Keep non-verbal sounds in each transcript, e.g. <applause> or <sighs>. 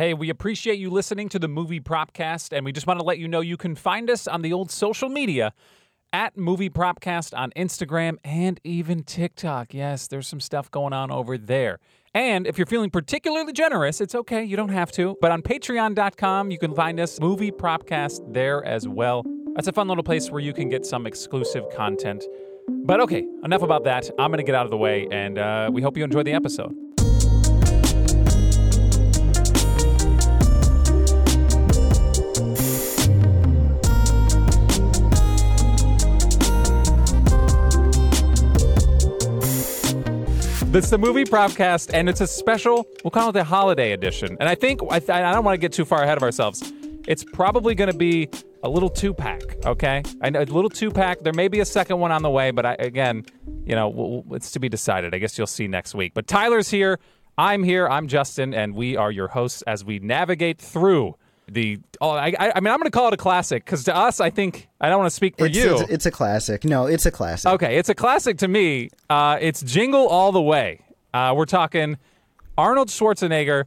Hey, we appreciate you listening to the Movie Propcast, and we just want to let you know you can find us on the old social media at Movie Propcast on Instagram and even TikTok. Yes, there's some stuff going on over there. And if you're feeling particularly generous, it's okay, you don't have to. But on patreon.com, you can find us Movie Propcast there as well. That's a fun little place where you can get some exclusive content. But okay, enough about that. I'm going to get out of the way, and uh, we hope you enjoy the episode. It's the movie Propcast, and it's a special. We'll call it the holiday edition. And I think I, I don't want to get too far ahead of ourselves. It's probably going to be a little two pack. Okay, a little two pack. There may be a second one on the way, but I, again, you know, it's to be decided. I guess you'll see next week. But Tyler's here. I'm here. I'm Justin, and we are your hosts as we navigate through the. Oh, I, I mean, I'm going to call it a classic because to us, I think I don't want to speak for It's, you. it's, it's a classic. No, it's a classic. Okay, it's a classic to me. Uh, it's Jingle All the Way. Uh, we're talking Arnold Schwarzenegger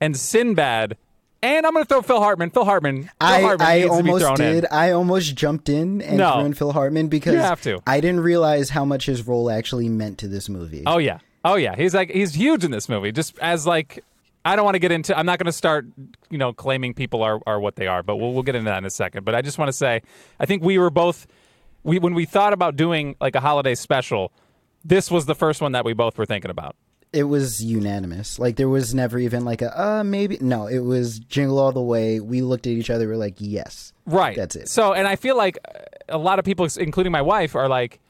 and Sinbad. And I'm going to throw Phil Hartman. Phil Hartman. Phil I, Hartman I needs to be almost did. in. I almost jumped in and No. threw in Phil Hartman because You have to. I didn't realize how much his role actually meant to this movie. Oh yeah. Oh yeah. He's like he's huge in this movie. Just as like I don't want to get into I'm not going to start, you know, claiming people are are what they are, but we'll we'll get into that in a second. But I just want to say I think we were both we when we thought about doing like a holiday special, this was the first one that we both were thinking about. It was unanimous. Like there was never even like a uh maybe no. It was Jingle All the Way. We looked at each other. We're like, yes, Right. That's it. So, and I feel like a lot of people, including my wife, are like,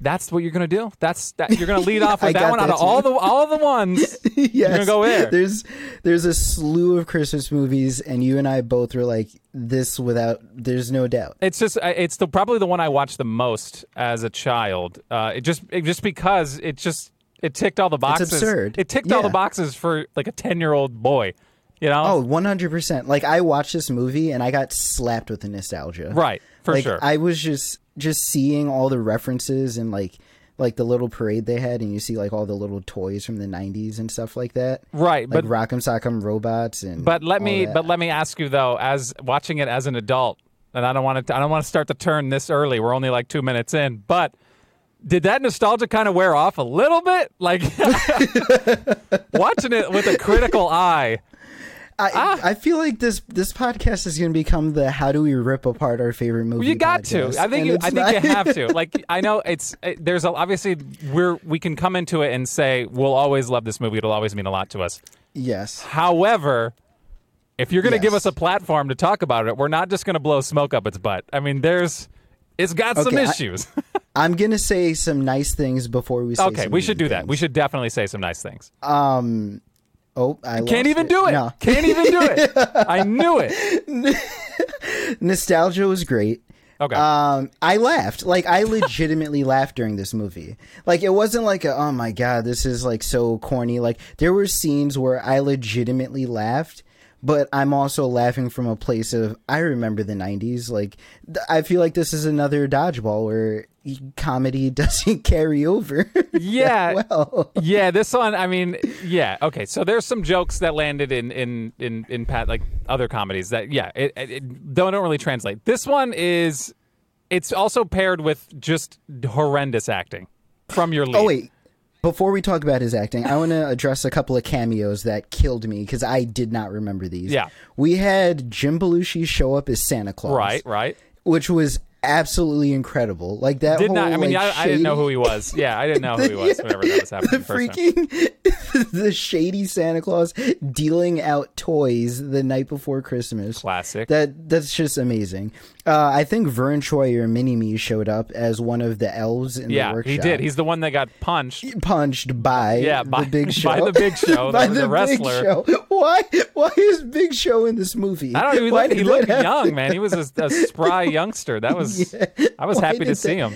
"That's what you're gonna do. That's that you're gonna lead <laughs> off with that one out that of all the all the ones. <laughs> yes. You're gonna go there. There's there's a slew of Christmas movies, and you and I both were like this without. There's no doubt. It's just it's the, probably the one I watched the most as a child. Uh, it just it, just because it just it ticked all the boxes. It's absurd. It ticked all the boxes for like a ten year old boy. You know. Oh, 100%. Like I watched this movie and I got slapped with the nostalgia. Right. For like, sure. I was just just seeing all the references and like like the little parade they had and you see like all the little toys from the 90s and stuff like that. right. Like but Rock'em Sock'em robots and But let me that. but let me ask you though, as watching it as an adult, and I don't want to I don't want to start the turn this early. We're only like two minutes in, but did that nostalgia kind of wear off a little bit? Like <laughs> watching it with a critical eye. I, Ah. I feel like this this podcast is going to become the how do we rip apart our favorite movie You got podcast. to. I think And you, I think you have to. <laughs> Like I know it's it, there's a, obviously we're we can come into it and say we'll always love this movie. It'll always mean a lot to us. yes. However, if you're going to give us a platform to talk about it, we're not just going to blow smoke up its butt. I mean, there's it's got some Okay, I- issues. <laughs> I'm going to say some nice things before we say okay, some we should do that. We should definitely say some nice things. Um Oh, I Can't even do it. No. Can't even do it. <laughs> I knew it. <laughs> Nostalgia was great. Okay. Um, I laughed. Like I <laughs> legitimately laughed during this movie. Like it wasn't like a, oh my god, this is like so corny. Like there were scenes where I legitimately laughed, but I'm also laughing from a place of I remember the '90s. Like th- I feel like this is another dodgeball where comedy <laughs> doesn't carry over. <laughs> yeah. well, <laughs> yeah, this one. I mean, yeah. Okay, so there's some jokes that landed in in in in pat like other comedies that yeah, it, it, it don't don't really translate. This one is, it's also paired with just horrendous acting from your lead. oh wait. Before we talk about his acting, I want to <laughs> address a couple of cameos that killed me because I did not remember these. Yeah. we had Jim Belushi show up as Santa Claus. Right, right. which was absolutely incredible. Like that Did whole, not. I mean, like, I, I didn't know who he was. Yeah, I didn't know <laughs> who he was. Whenever that was happening. the the freaking <laughs> the shady Santa Claus dealing out toys the night before Christmas. Classic. That that's just amazing. Uh, I think Verne Troyer Mini Me showed up as one of the elves in the yeah, workshop. he did. He's the one that got punched. punched by Yeah, by- <laughs> the Big Show. <laughs> by the Big Show, by the- the, the wrestler. Big Show. Why? Why is Big Show in this movie? I don't. <laughs> Why Look, he looked that happen? young, man. He was a, a spry youngster. That was. I was Why happy to did see that- him.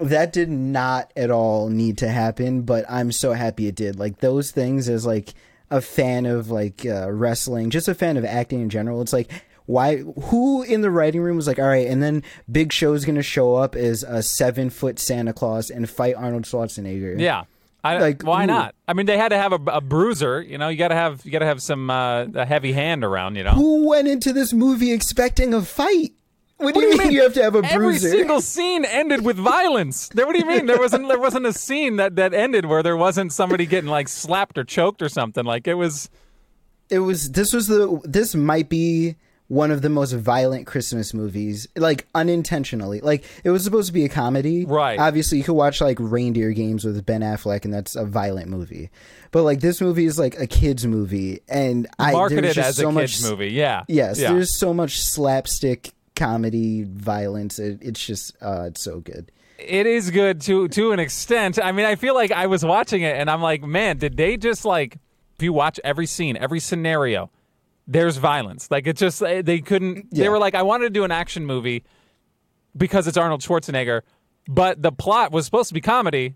that did not at all need to happen but i'm so happy it did like those things as like a fan of like uh, wrestling just a fan of acting in general it's like why who in the writing room was like all right and then big show's gonna show up as a seven foot santa claus and fight arnold schwarzenegger Yeah. I, Like, why who- not? I mean, they had to have a, a bruiser. You know, you got to have you got to have some uh, a heavy hand around. You know. Who went into this movie expecting a fight? What do you mean you have to have a Every bruiser? single scene ended with violence. There, what do you mean? There wasn't there wasn't a scene that that ended where there wasn't somebody getting like slapped or choked or something. Like it was. it was this was the this might be one of the most violent Christmas movies, like unintentionally. Like it was supposed to be a comedy, Right. Obviously, you could watch like Reindeer Games with Ben Affleck, and that's a violent movie. But like this movie is like a kids movie, and I Marketed as so a much, kids movie, yeah. Yes, yeah. there's so much slapstick comedy violence. It, it's just uh, it's so good. It is good to to an extent. I mean, I feel like I was watching it and I'm like, man, did they just like if you watch every scene, every scenario, there's violence. Like it just eh, they couldn't they were like I wanted to do an action movie because it's Arnold Schwarzenegger, but the plot was supposed to be comedy.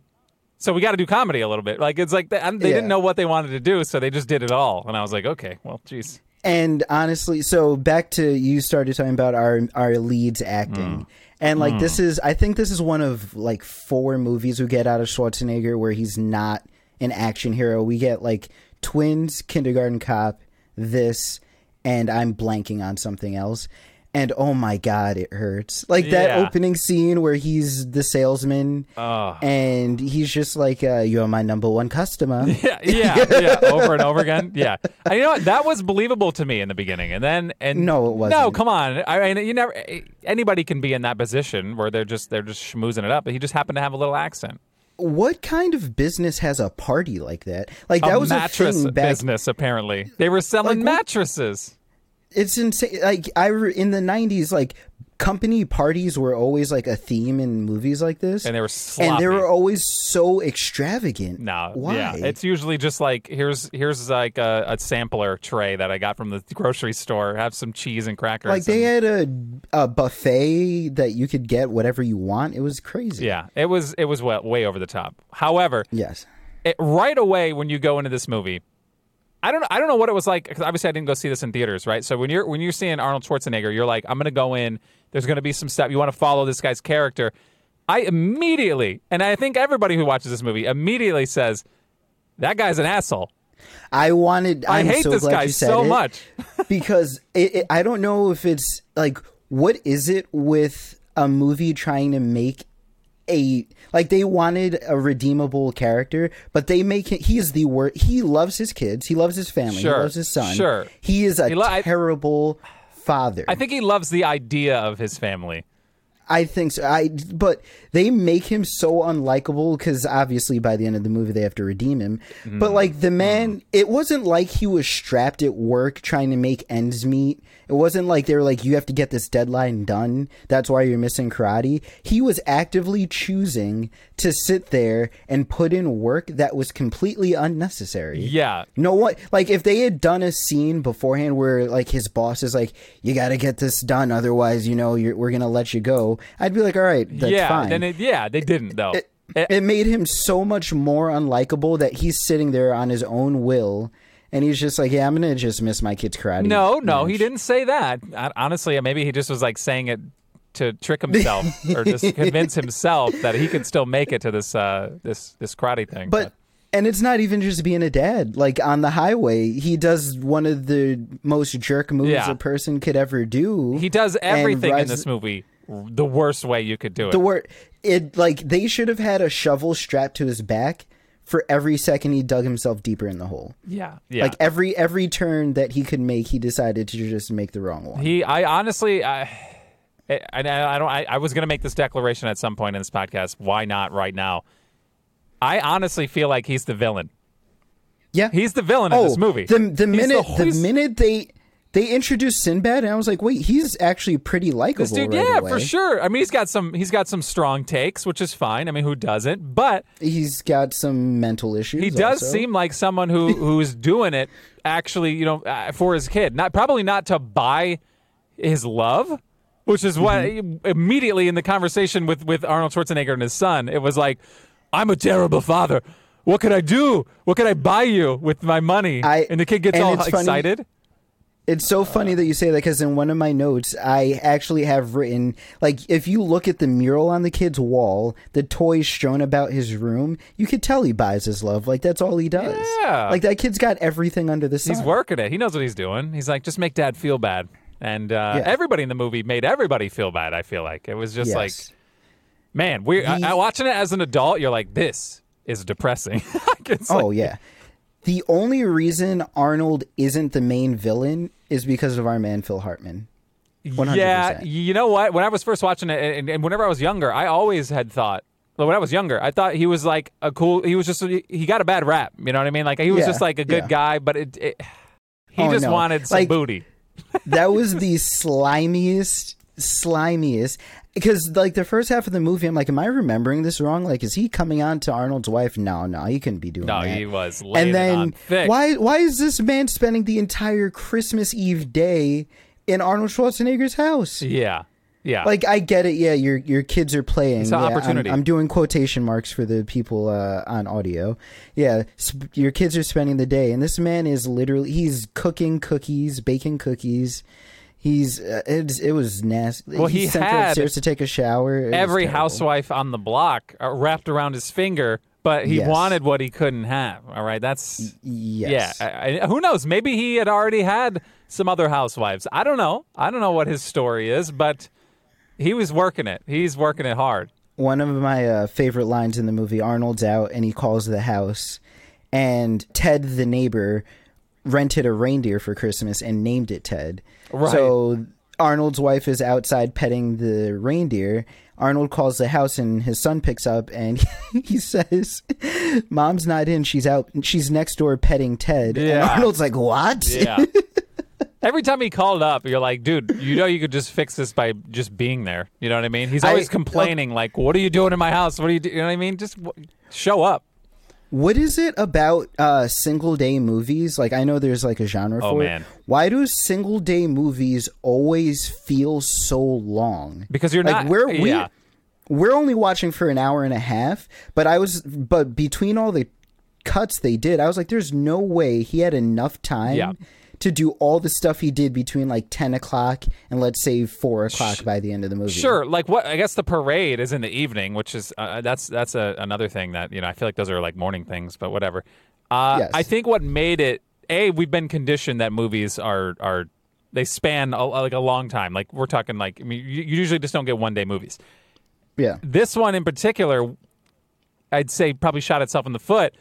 So we got to do comedy a little bit. Like it's like they, they Yeah. didn't know what they wanted to do, so they just did it all. And I was like, okay, well, geez. And honestly, so back to you started talking about our our leads acting. And like this is I think this is one of like four movies we get out of Schwarzenegger where he's not an action hero. We get like Twins, Kindergarten Cop, this, and I'm blanking on something else. And oh my god, it hurts. Like that Yeah. opening scene where he's the salesman Oh. and he's just like, uh, "You're my number one customer." <laughs> Yeah, yeah, yeah, over and over again. Yeah, and you know what? That was believable to me in the beginning, and then and No, it wasn't. No, come on. I mean, you never. Anybody can be in that position where they're just they're just schmoozing it up, but he just happened to have a little accent. What kind of business has a party like that? Like that a was mattress a thing back. business. Apparently, they were selling Like, mattresses. It's insane. Like I re- in the '90s, like company parties were always like a theme in movies like this, And they were sloppy. and they were always so extravagant. No, why? yeah, it's usually just like here's here's like a, a sampler tray that I got from the grocery store. Have some cheese and crackers. like they had a a buffet that you could get whatever you want. It was crazy. yeah, it was it was well, way over the top. However, Yes. it, right away when you go into this movie, I don't I don't know what it was like because obviously I didn't go see this in theaters, right? So when you're when you're seeing Arnold Schwarzenegger, you're like, I'm gonna go in. There's gonna be some stuff you want to follow this guy's character. I immediately, and I think everybody who watches this movie immediately says, that guy's an asshole. I wanted. I I'm hate so this guy so much. <laughs> because it, it, I don't know if it's like what is it with a movie trying to make a like they wanted a redeemable character, but they make it. He is the worst. He loves his kids. He loves his family. Sure, He loves his son. sure. He is a He lo- I- terrible father. I think he loves the idea of his family. I think so. I but they make him so unlikable because obviously by the end of the movie they have to redeem him. But mm. like the mm. man, it wasn't like he was strapped at work trying to make ends meet. It wasn't like they were like you have to get this deadline done. That's why you're missing karate. He was actively choosing to sit there and put in work that was completely unnecessary. Yeah. No one like if they had done a scene beforehand where like his boss is like, "You got to get this done, otherwise, you know, you're, we're gonna let you go." I'd be like, "All right, that's yeah. fine." Then it, yeah, they didn't though. it, Eh, it made him so much more unlikable that he's sitting there on his own will, and he's just like, "Yeah, I'm gonna just miss my kid's karate." no, no, he didn't say that. I, honestly, maybe he just was like saying it to trick himself or <laughs> just convince himself that he could still make it to this uh, this this karate thing. But and it's not even just being a dad. Like on the highway, he does one of the most jerk moves Yeah. a person could ever do. he does everything in this movie the worst way you could do it. the word it like they should have had a shovel strapped to his back for every second he dug himself deeper in the hole. yeah, yeah. Like every every turn that he could make, he decided to just make the wrong one. He, I honestly, I, I, I I don't. I, I was going to make this declaration at some point in this podcast. Why not right now? I honestly feel like he's the villain. yeah, He's the villain in oh this movie. the the He's minute the, he's- minute they they introduced Sinbad, and I was like, wait, he's actually pretty likable. This dude, right yeah, away. for sure. I mean, he's got some. He's got some strong takes, which is fine. I mean, who doesn't? But He's got some mental issues. he does also. seem like someone who <laughs> who's doing it actually, you know, uh, for his kid. Not probably not to buy his love, which is what Mm-hmm. immediately in the conversation with with Arnold Schwarzenegger and his son, it was like, "I'm a terrible father. What could I do? What could I buy you with my money?" I- and the kid gets all it's funny- excited. It's so funny that you say that because in one of my notes, I actually have written like if you look at the mural on the kid's wall, the toys strewn about his room, you could tell he buys his love. Like that's all he does. Yeah. Like that kid's got everything under the sun. He's working it. He knows what he's doing. He's like, just make dad feel bad. And uh, Yeah. everybody in the movie made everybody feel bad. I feel like it was just Yes. like, man, we I, The- I- watching it as an adult. You're like, this is depressing. <laughs> Oh like- yeah. The only reason Arnold isn't the main villain is because of our man Phil Hartman. 100%. Yeah, you know what? When I was first watching it, and, and whenever I was younger, I always had thought. Well, when I was younger, I thought he was like a cool. He was just he got a bad rap. You know what I mean? Like he was Yeah, just like a good yeah. guy, but it, it he Oh, just no. wanted some Like- booty. <laughs> that was the slimiest, slimiest. Because like the first half of the movie, I'm like, am I remembering this wrong? Like, is he coming on to Arnold's wife? No, no, he couldn't be doing No, that. No, he was and then why why is this man spending the entire Christmas Eve day in Arnold Schwarzenegger's house? Yeah, yeah. Like I get it, yeah. Your your kids are playing. It's an yeah, I'm- opportunity. I'm, doing quotation marks for the people uh, on audio. Yeah, sp- your kids are spending the day, and this man is literally he's cooking cookies, baking cookies. He's uh, it's, it was nasty. Well, he sent her had upstairs to take a shower. It was every terrible. housewife on the block uh, wrapped around his finger, but he Yes. wanted what he couldn't have. All right, that's Yes. yeah. I, I- who knows? Maybe he had already had some other housewives. I don't know. I don't know what his story is, but he was working it. He's working it hard. one of my uh, favorite lines in the movie arnold's out and he calls the house and ted the neighbor rented a reindeer for christmas and named it ted Right. so arnold's wife is outside petting the reindeer arnold calls the house and his son picks up and <laughs> he says mom's not in she's out she's next door petting ted and Yeah. arnold's like what Yeah. <laughs> Every time he called up, you're like, dude, you know you could just fix this by just being there. You know what I mean? He's I- always complaining, like, what are you doing in my house? What are you doing? You know what I mean? Just w- show up. What is it about uh, single day movies? Like I know there's like a genre Oh, for man. it. Why do single day movies always feel so long? Because you're like not. we're we, yeah. we're only watching for an hour and a half, but I was but between all the cuts they did, I was like, there's no way he had enough time Yeah. To do all the stuff he did between like ten o'clock and let's say four o'clock by the end of the movie. Sure, like what? I guess the parade is in the evening, which is uh, that's that's a, another thing that you know. I feel like those are like morning things, but whatever. Uh, Yes. I think what made it a we've been conditioned that movies are are they span a, like a long time. Like we're talking like I mean you, you usually just don't get one day movies. Yeah. This one in particular, I'd say probably shot itself in the foot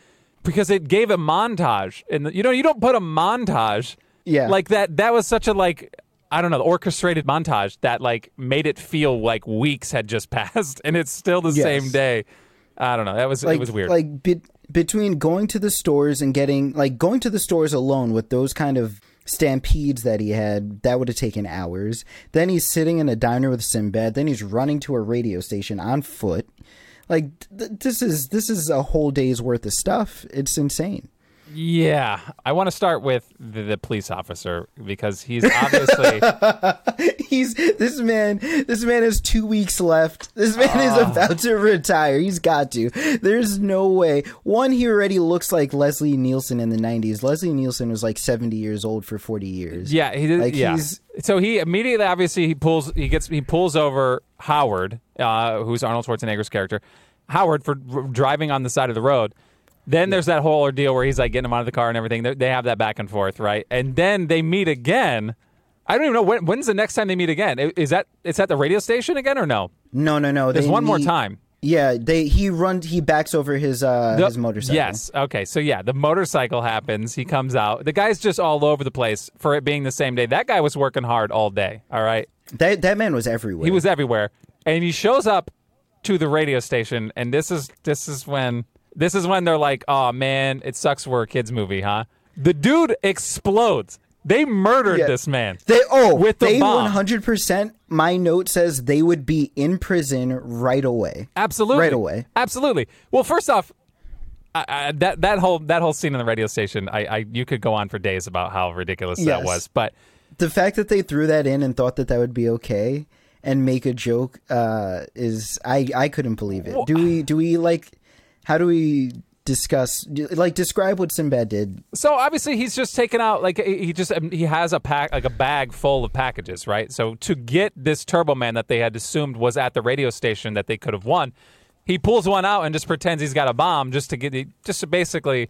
because it gave a montage, and you know you don't put a montage Yeah. like that. That was such a like I don't know orchestrated montage that like made it feel like weeks had just <laughs> passed, and it's still the Yes. same day. I don't know. That was like it was weird. like be- between going to the stores and getting like going to the stores alone with those kind of stampedes that he had that would have taken hours then he's sitting in a diner with sinbad then he's running to a radio station on foot like th- this is this is a whole day's worth of stuff it's insane yeah, I want to start with the, the police officer because he's obviously <laughs> he's this man this man has two weeks left this man is Ah. about to retire he's got to there's no way one he already looks like leslie nielsen in the 90s leslie nielsen was like 70 years old for 40 years Yeah, he did. Like, yeah. he's- So he immediately, obviously, he pulls. He gets. He pulls over Howard, uh, who's Arnold Schwarzenegger's character, Howard for r- driving on the side of the road. Then there's that whole ordeal where he's like getting him out of the car and everything. They, they have that back and forth, right? And then they meet again. I don't even know when. When's the next time they meet again? Is that? It's at the radio station again or no? no no no There's they one more time. yeah they he runs he backs over his uh The- his motorcycle Yes. Okay. So yeah, the motorcycle happens. He comes out. The guy's just all over the place for it being the same day. That guy was working hard all day. All right. that that man was everywhere He was everywhere, and he shows up to the radio station, and this is this is when this is when they're like, "Oh man, it sucks we're a kids movie, huh?" The dude explodes. They murdered Yeah. this man. they oh with the they bomb. 100% my note says they would be in prison right away Absolutely, Right away. Absolutely. Well, first off. I, I, that that whole that whole scene in the radio station, I, I you could go on for days about how ridiculous that was. But the fact that they threw that in and thought that that would be okay and make a joke uh, is I I couldn't believe it. Do we do we like how do we discuss like describe what Sinbad did. So obviously he's just taken out like he just um, he has a pack like a bag full of packages, right? So to get this Turbo Man that they had assumed was at the radio station that they could have won, he pulls one out and just pretends he's got a bomb just to get just to basically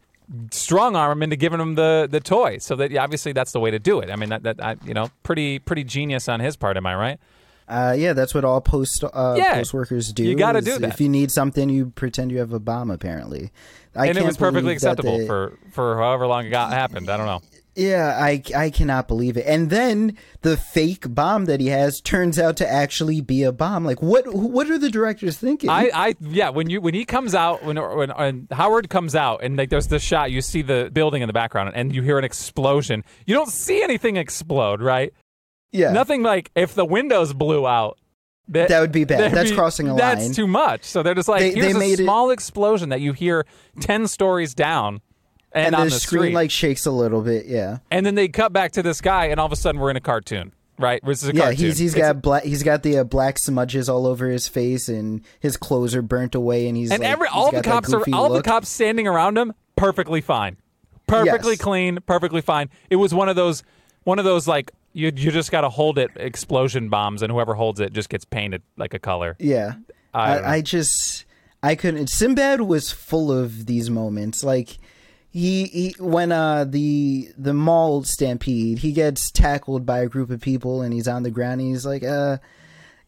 strong arm him into giving him the the toy. So that obviously that's the way to do it. I mean that that I, you know pretty pretty genius on his part. Am I right? Uh, yeah, that's what all post uh, Yeah. post workers do. You gotta is do that. If you need something, you pretend you have a bomb. Apparently, I and it was perfectly acceptable they- for for however long it got happened. I don't know. Yeah, I I cannot believe it. And then the fake bomb that he has turns out to actually be a bomb. Like what what are the directors thinking? I, I yeah when you when he comes out when when, when Howard comes out and like there's this shot you see the building in the background and you hear an explosion you don't see anything explode right yeah. nothing like if the windows blew out that, That would be bad. That's be- crossing a that's line. That's too much so they're just like They- here's they a made it- small explosion that you hear 10 stories down and, and on the, the screen street like shakes a little bit. Yeah. and then they cut back to this guy and all of a sudden we're in a cartoon right this is a Yeah, cartoon he's he's It's- got black he's got the uh, black smudges all over his face and his clothes are burnt away and he's and like, every all the cops are all look. the cops standing around him perfectly fine perfectly Yes. clean perfectly fine it was one of those one of those like you you just got to hold it explosion bombs and whoever holds it just gets painted like a color Yeah. I. I, I just I couldn't Sinbad was full of these moments. Like he, he when uh the the mall stampede, he gets tackled by a group of people and he's on the ground and he's like, uh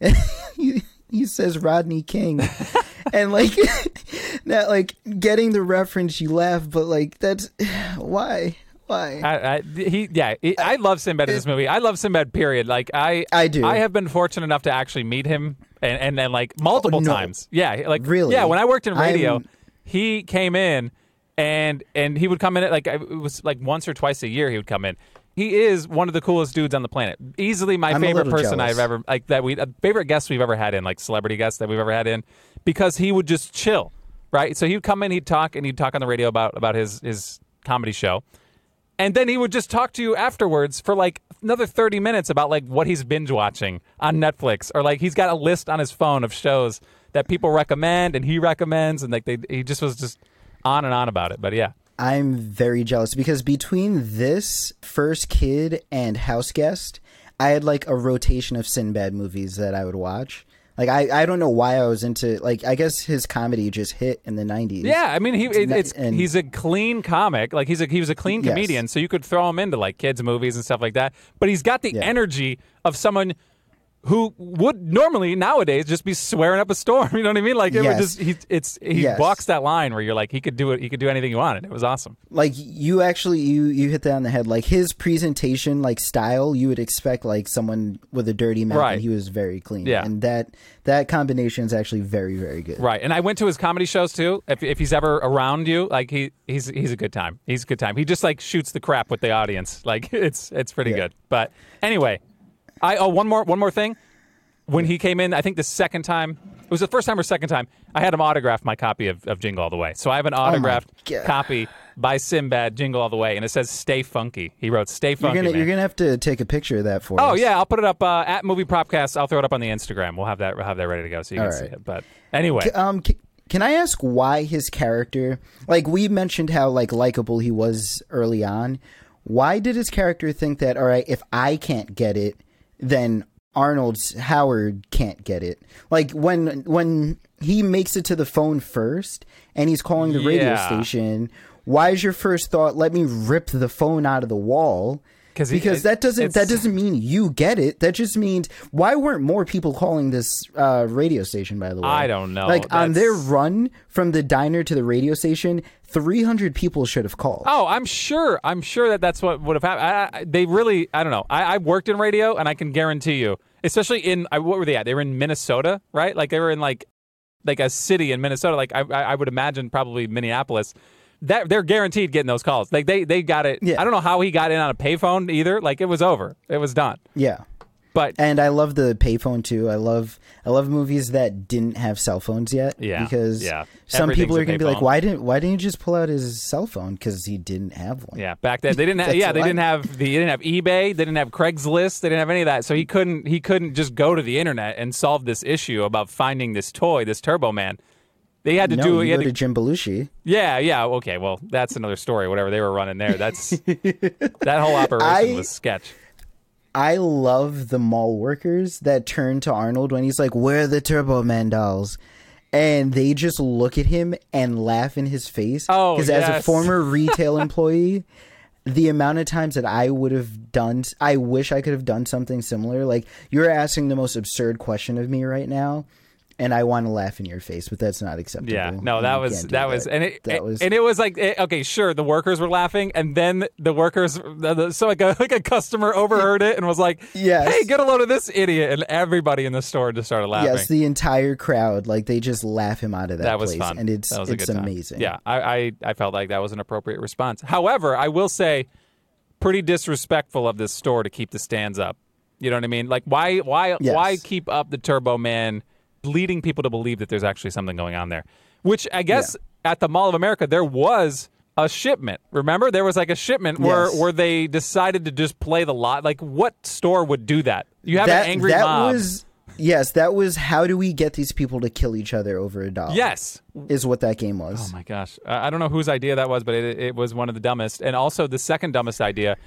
<laughs> he, he says Rodney King. <laughs> and like <laughs> that like getting the reference you laugh, but like that's <sighs> why? Why? I, I, he, yeah, he, I love Sinbad in this movie. I love Sinbad. Period. Like I, I do. I have been fortunate enough to actually meet him, and and, and like multiple Oh, no. times. Yeah, like Really? Yeah, when I worked in radio, I'm- he came in, and and he would come in at like it was like once or twice a year. He would come in. He is one of the coolest dudes on the planet. Easily my I'm favorite person jealous. I've ever like that we uh, favorite guest we've ever had in like celebrity guests that we've ever had in because he would just chill, right? So he'd come in, he'd talk, and he'd talk on the radio about about his his comedy show and then he would just talk to you afterwards for like another 30 minutes about like what he's binge watching on Netflix. Or like he's got a list on his phone of shows that people recommend and he recommends and like they he just was just on and on about it. But yeah. I'm very jealous because between this first kid and house guest, I had like a rotation of Sinbad movies that I would watch. Like I, I don't know why I was into like I guess his comedy just hit in the 90s. yeah i mean he it, it's and- he's a clean comic like he's a he was a clean Yes. comedian so you could throw him into like kids movies and stuff like that but he's got the Yeah. energy of someone who would normally nowadays just be swearing up a storm <laughs> you know what i mean like it would Yes. just he it's he Yes. walks that line where you're like he could do it he could do anything he wanted it was awesome Like you actually you you hit that on the head. Like his presentation like style, you would expect like someone with a dirty mouth Right. and he was very clean. Yeah. And that that combination is actually very very good. Right, and I went to his comedy shows too. If, if he's ever around you, like he he's he's a good time. He's a good time. He just like shoots the crap with the audience. Like <laughs> it's it's pretty Yeah. good. But anyway, I oh one more one more thing. When he came in, I think the second time it was the first time or second time I had him autograph my copy of, of Jingle All the Way. So I have an autographed Oh God. copy by Sinbad Jingle All the Way, and it says "Stay Funky." He wrote "Stay You're Funky." gonna man. you're gonna have to take a picture of that for Oh us. yeah, I'll put it up uh, at Movie Propcast. I'll throw it up on the Instagram. We'll have that we'll have that ready to go so you can All see it. But anyway, Um, c- can I ask why his character, like we mentioned how like likable he was early on, why did his character think that all right, if I can't get it, then Arnold's Howard can't get it? Like when when he makes it to the phone first and he's calling the radio station, why is your first thought let me rip the phone out of the wall? Because that doesn't that doesn't mean you get it. That just means why weren't more people calling this uh, radio station? By the way, I don't know. Like on their run from the diner to the radio station, three hundred people should have called. Oh, I'm sure. I'm sure that that's what would have happened. I, I, they really, I don't know. I, I worked in radio, and I can guarantee you, especially in I, what were they at? They were in Minnesota, right? Like they were in like like a city in Minnesota. Like I I would imagine probably Minneapolis. That they're guaranteed getting those calls. Like they they got it. Yeah. I don't know how he got in on a payphone either. Like it was over. It was done. Yeah, But and I love the payphone too. I love I love movies that didn't have cell phones yet. Yeah, because yeah. some people are gonna be like, why didn't why didn't you just pull out his cell phone? Because he didn't have one. Yeah, back then they didn't <laughs> have. Yeah, they didn't have. The, they didn't have eBay. They didn't have Craigslist. They didn't have any of that. So he couldn't. He couldn't just go to the internet and solve this issue about finding this toy, this Turbo Man. They had to no, do. you had to- to Jim Belushi. yeah, yeah. Okay, well, that's another story. Whatever they were running there, that's <laughs> that whole operation I- was sketch. I love the mall workers that turn to Arnold when he's like, "Where are the Turbo Man dolls?" And they just look at him and laugh in his face. Oh, because as a former retail <laughs> employee, the amount of times that I would have done, I wish I could have done something similar. Like you're asking the most absurd question of me right now, and I want to laugh in your face, but that's not acceptable. Yeah, no, You that was can't that was, and it, that was and it was like, eh, okay, sure, the workers were laughing, and then the workers, the, the, so like a <laughs> like a customer overheard it and was like, Yes. hey, get a load of this idiot, and everybody in the store just started laughing. yes, the entire crowd like they just laugh him out of that, that was place, fun, and it's that it's amazing. Yeah, I, I I felt like that was an appropriate response. However, I will say, pretty disrespectful of this store to keep the stands up. You know what I mean? Like, why why Yes. why keep up the Turbo Man, leading people to believe that there's actually something going on there? Which I guess at the Mall of America there was a shipment. Remember, there was like a shipment where Yes. where they decided to just play the lot. Like, what store would do that? You have that an angry that mob. was yes, that was how do we get these people to kill each other over a doll? yes, is what that game was. Oh my gosh, I I don't know whose idea that was, but it, it was one of the dumbest. And also, the second dumbest idea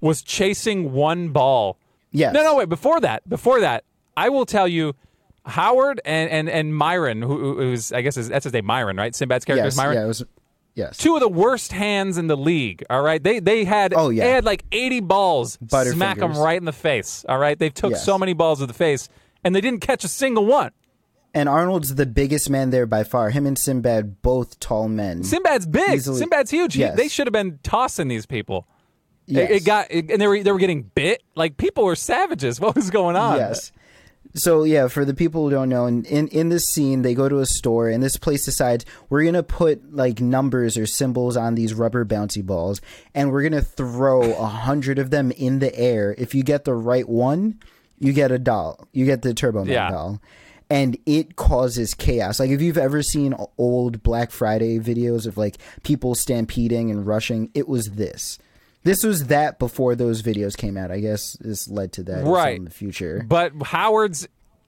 was chasing one ball. yes, No, no, wait. Before that, before that, I will tell you, Howard and and and Myron, who, who's I guess is, that's his name, Myron, right? Sinbad's character yes, is Myron. yeah, it was yes. Two of the worst hands in the league. All right, they they had Oh, yeah. they had like eighty balls, smack them right in the face. All right, they took Yes. so many balls to the face, and they didn't catch a single one. And Arnold's the biggest man there by far. Him and Sinbad, both tall men. Sinbad's big. Easily- Sinbad's huge. He- Yes. they should have been tossing these people. It- It, got it, and they were they were getting bit. Like people were savages. <laughs> What was going on? Yes. So yeah, for the people who don't know, in, in in this scene, they go to a store, and this place decides we're gonna put like numbers or symbols on these rubber bouncy balls, and we're gonna throw a hundred of them in the air. If you get the right one, you get a doll. You get the Turbo Man Yeah. doll. And it causes chaos. Like if you've ever seen old Black Friday videos of like people stampeding and rushing, it was this. This was that before those videos came out. I guess this led to that Right. in the future. But Howard's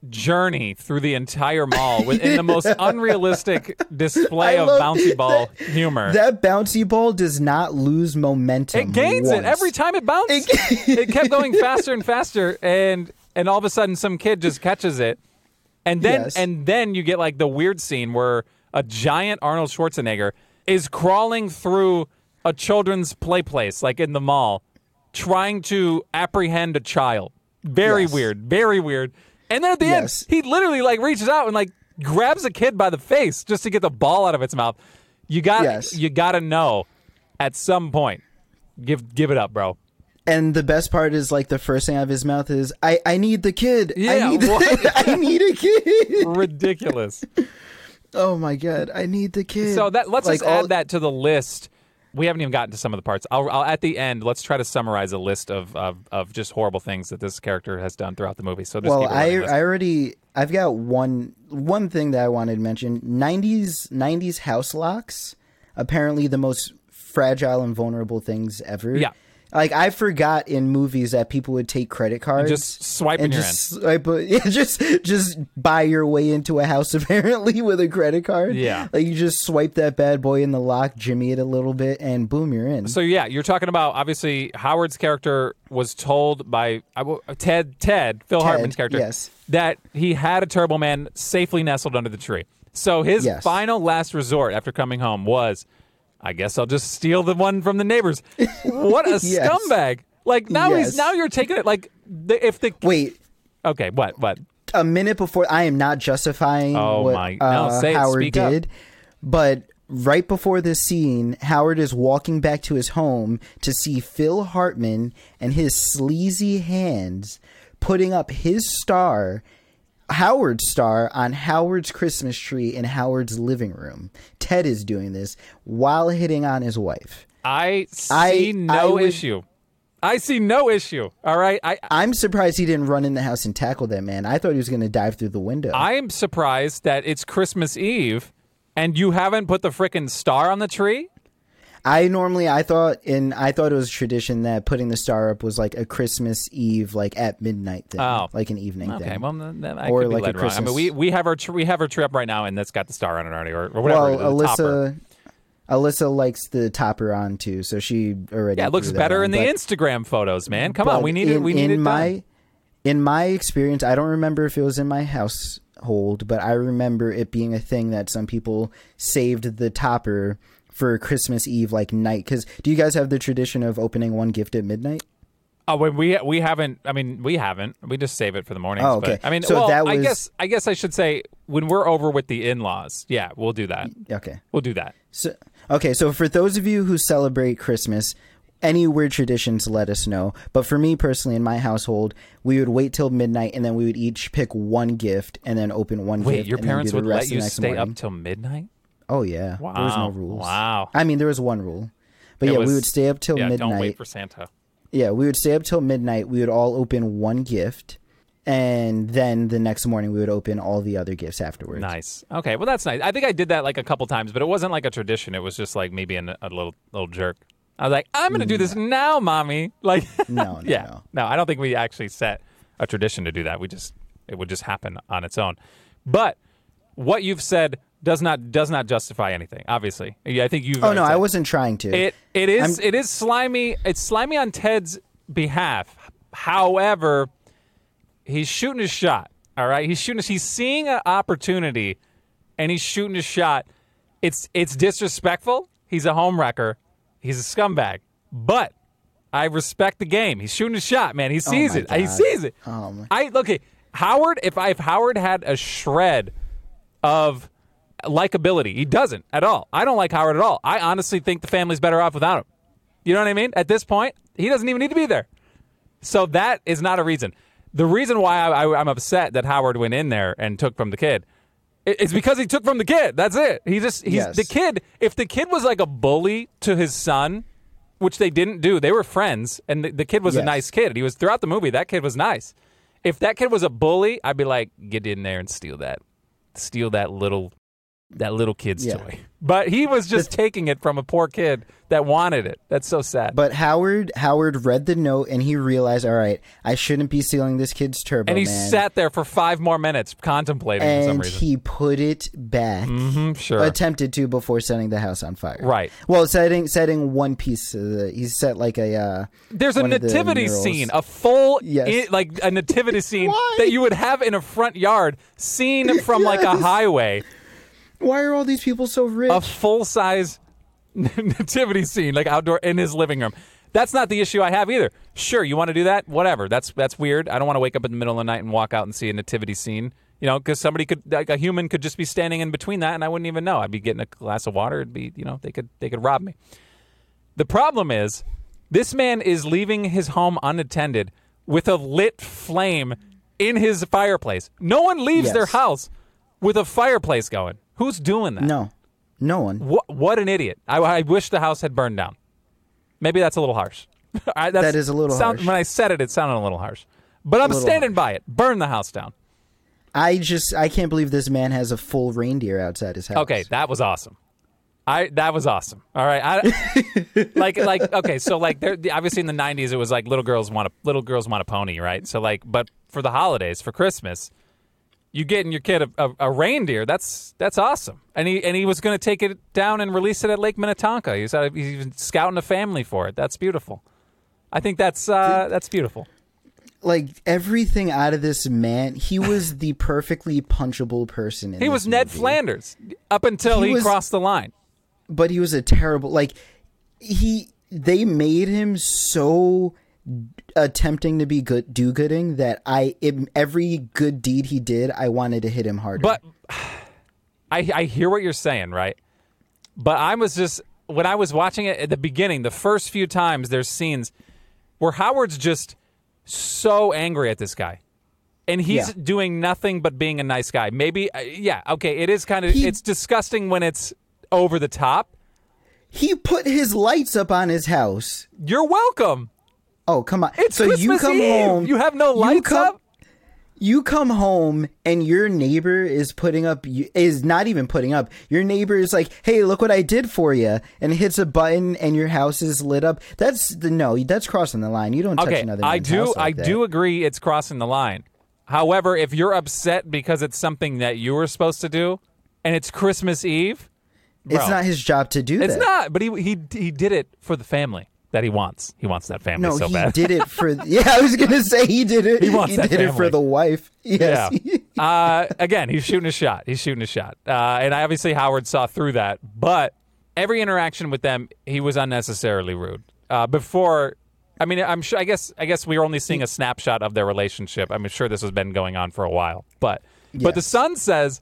journey through the entire mall within the most <laughs> unrealistic display of bouncy ball humor. That bouncy ball does not lose momentum. it gains it every time it bounced. <laughs> It, kept going faster and faster, and and all of a sudden some kid just catches it, and then Yes. and then you get like the weird scene where a giant Arnold Schwarzenegger is crawling through a children's play place, like in the mall, trying to apprehend a child. Very Yes. weird, very weird. And then at the Yes. end, he literally like reaches out and like grabs a kid by the face just to get the ball out of its mouth. You got Yes. you got to know at some point. Give give it up, bro. And the best part is like the first thing out of his mouth is, "I I need the kid. Yeah, I need what? <laughs> I need a kid. <laughs> Ridiculous. Oh my god, I need the kid." so that let's Like, just add that to the list. We haven't even gotten to some of the parts. I'll, I'll at the end. Let's try to summarize a list of, of, of just horrible things that this character has done throughout the movie. So just Well, I. I already I've got one one thing that I wanted to mention. 90s 90s house locks apparently the most fragile and vulnerable things ever. Yeah. Like I forgot in movies that people would take credit cards just swipe in and your just swipe <laughs> yeah, just just buy your way into a house <laughs> apparently with a credit card. Yeah. Like you just swipe that bad boy in the lock, jimmy it a little bit and boom, you're in. So yeah, you're talking about obviously Howard's character was told by uh, Ted Ted Phil Ted, Hartman's character yes. that he had a Turbo Man safely nestled under the tree. So his Yes. final last resort after coming home was, I guess I'll just steal the one from the neighbors. what a <laughs> Yes. scumbag! Like now Yes. he's now you're taking it like the, if the Wait, okay what what a minute before I am not justifying Oh what my- no, uh, say it, Howard speak up. did, but right before this scene, Howard is walking back to his home to see Phil Hartman and his sleazy hands putting up his star, Howard's star, on Howard's Christmas tree in Howard's living room. Ted is doing this while hitting on his wife. I see I- no I would- issue. I see no issue. All right, I I'm surprised he didn't run in the house and tackle that man. I thought he was going to dive through the window. I am surprised that it's Christmas Eve and you haven't put the frickin' star on the tree. I normally I thought and I thought it was a tradition that putting the star up was like a Christmas Eve, like at midnight thing, Oh. like an evening Okay, thing. well, then then I Or could be like a led wrong. I mean, Christmas- we we have our tr- we have our tree up right now, and that's got the star on it already, or, or whatever. well, the topper. Alyssa, Alyssa likes the topper on too, so she already. yeah, it looks better on, in the but- Instagram photos, man. Come on, we need it. in, We need in it my done. in my experience. I don't remember if it was in my household, but I remember it being a thing that some people saved the topper for Christmas Eve, like night. Because do you guys have the tradition of opening one gift at midnight? Oh, when we we haven't. I mean, we haven't. We just save it for the morning. Oh, okay. But, I mean, So well, that I was- guess I guess I should say when we're over with the in-laws, yeah, we'll do that. Okay. We'll do that. So okay, so for those of you who celebrate Christmas, any weird traditions, let us know. But for me personally, in my household, we would wait till midnight and then we would each pick one gift and then open one Wait, gift. your parents would rest let you stay morning. up till midnight? Oh yeah, Wow. there was no rules. Wow. I mean, there was one rule, but It yeah, was- we would stay up till yeah, midnight. don't wait for Santa. Yeah, we would stay up till midnight. We would all open one gift, and then the next morning we would open all the other gifts afterwards. Nice. Okay, well that's nice. I think I did that like a couple times, but it wasn't like a tradition. It was just like maybe being a, a little little jerk. I was like, I'm gonna do this now, mommy. <laughs> Like, No, no, <laughs> yeah, no. no, I don't think we actually set a tradition to do that. We just it would just happen on its own. But what you've said does not does not justify anything. Obviously, I think you've. Oh no, I wasn't trying to. It it is it is slimy. It's slimy on Ted's behalf. However, he's shooting his shot. All right, he's shooting. He's seeing an opportunity, and he's shooting his shot. It's it's disrespectful. He's a home wrecker. He's a scumbag. But I respect the game. He's shooting his shot, man. He oh, sees Oh it. He God. sees it. Oh my- I look at Howard. If I, if Howard had a shred of likability, he doesn't at all. I don't like Howard at all. I honestly think the family's better off without him. You know what I mean? At this point, he doesn't even need to be there. So that is not a reason. The reason why I, I, I'm upset that Howard went in there and took from the kid is because he took from the kid. That's it. He just he's Yes. the kid. If the kid was like a bully to his son, which they didn't do, they were friends, and the, the kid was a nice kid. He was throughout the movie. That kid was nice. If that kid was a bully, I'd be like, get in there and steal that, steal that little, that little kid's Yeah. toy. But he was just taking it from a poor kid that wanted it. That's so sad. But Howard Howard read the note and he realized, all right, I shouldn't be stealing this kid's turbo and he man. sat there for five more minutes contemplating for some and reason. he put it back. Mm-hmm, sure. Attempted to before setting the house on fire. Right. Well, setting setting one piece. Of the, he set like a. Uh, There's a nativity scene, a full, Yes. i- like a nativity <laughs> scene that you would have in a front yard, seen from like a highway, Why are all these people so rich? a full size <laughs> nativity scene, like outdoor in his living room. That's not the issue I have either. Sure, you want to do that? Whatever. That's that's weird. I don't want to wake up in the middle of the night and walk out and see a nativity scene. You know, because somebody could, like a human, could just be standing in between that, and I wouldn't even know. I'd be getting a glass of water. It'd be, you know, they could they could rob me. The problem is, this man is leaving his home unattended with a lit flame in his fireplace. No one leaves their house with a fireplace going. Who's doing that? no, no one. What, what an idiot. I, I wish the house had burned down. Maybe that's a little harsh. <laughs> I- that's- That is a little sound- harsh. When I said it, it sounded a little harsh. But I'm standing by it. Burn the house down. I just I can't believe this man has a full reindeer outside his house. Okay, that was awesome. I that was awesome. All right, I, <laughs> like like okay, so like there obviously in the '90s it was like little girls want a little girls want a pony, right? So like, but for the holidays for Christmas, you getting your kid a, a, a reindeer. That's that's awesome. And he and he was going to take it down and release it at Lake Minnetonka. He's out, he's even scouting a family for it. That's beautiful. I think that's uh, that's beautiful. like everything out of this man, he was the perfectly punchable person. In He was Ned movie. Flanders up until he, He was- crossed the line. but he was a terrible like he they made him so attempting to be good do-gooding that I every good deed he did I wanted to hit him harder. But <sighs> I I hear what you're saying, right? But I was just when I was watching it at the beginning, the first few times there's scenes where Howard's just so angry at this guy. And he's Yeah. doing nothing but being a nice guy. Maybe uh, yeah, okay, it is kind of He- it's disgusting when it's over the top. he put his lights up on his house. You're welcome. Oh, come on. It's so Christmas you come Eve. home You have no lights come- up? you come home and your neighbor is putting up is not even putting up. Your neighbor is like, "Hey, look what I did for you," and hits a button and your house is lit up. That's the no. That's crossing the line. You don't touch Okay, another. I do. like I that. do agree. It's crossing the line. However, if you're upset because it's something that you were supposed to do, and it's Christmas Eve, It's not his job to do that. It's that. not. But he he he did it for the family that he wants. He wants that family No, so he bad. did it for. <laughs> Yeah, I was gonna say he did it. He wants that did it for the wife. Yes. Yeah. <laughs> uh, again, he's shooting a shot. He's shooting a shot. Uh, and I obviously Howard saw through that. But every interaction with them, he was unnecessarily rude. Uh, before, I mean, I'm sure. I guess. I guess we were only seeing a snapshot of their relationship. I'm sure this has been going on for a while. But, but the Yes. son says.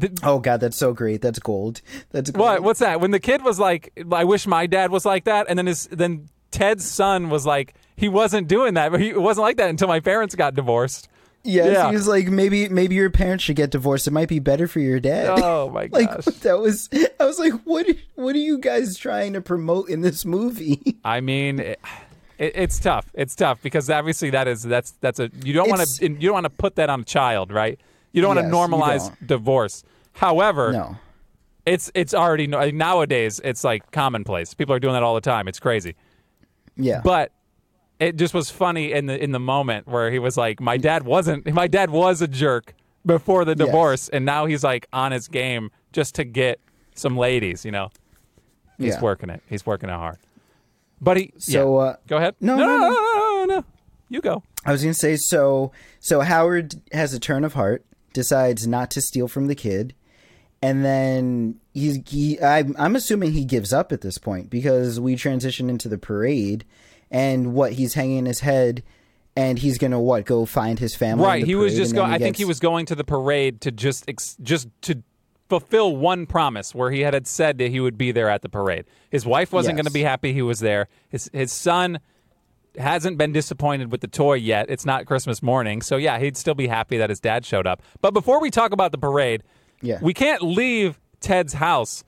Th- oh God, that's so great. That's gold. That's gold. What? What's that? When the kid was like, "I wish my dad was like that," and then his then Ted's son was like, "He wasn't doing that, but he wasn't like that until my parents got divorced." Yes, Yeah. he was like, maybe maybe your parents should get divorced. It might be better for your dad. Oh <laughs> my like gosh! <laughs> that was. I was like, what? What are you guys trying to promote in this movie? <laughs> I mean, it, it, it's tough. It's tough because obviously that is that's that's a you don't want to you don't want to put that on a child, right? You don't Yes, want to normalize divorce. However, No. it's it's already nowadays it's like commonplace. People are doing that all the time. It's crazy. Yeah. But it just was funny in the in the moment where he was like, "My dad wasn't. My dad was a jerk before the Yes. divorce, and now he's like on his game just to get some ladies." You know, he's Yeah. working it. He's working it hard. But he So, yeah. uh, go ahead. no, no, no, no, no. no, no, no. You go. I was gonna say so. So Howard has a turn of heart, decides not to steal from the kid, and then he's he. I'm, I'm assuming he gives up at this point because we transition into the parade, and what he's hanging his head, and he's gonna what go find his family. Right. He was just going. I think he was going to the parade to just ex- just to fulfill one promise where he had had said that he would be there at the parade. His wife wasn't going to be happy he was there. His his son hasn't been disappointed with the toy yet. It's not Christmas morning, so yeah, he'd still be happy that his dad showed up. But before we talk about the parade, Yeah. we can't leave Ted's house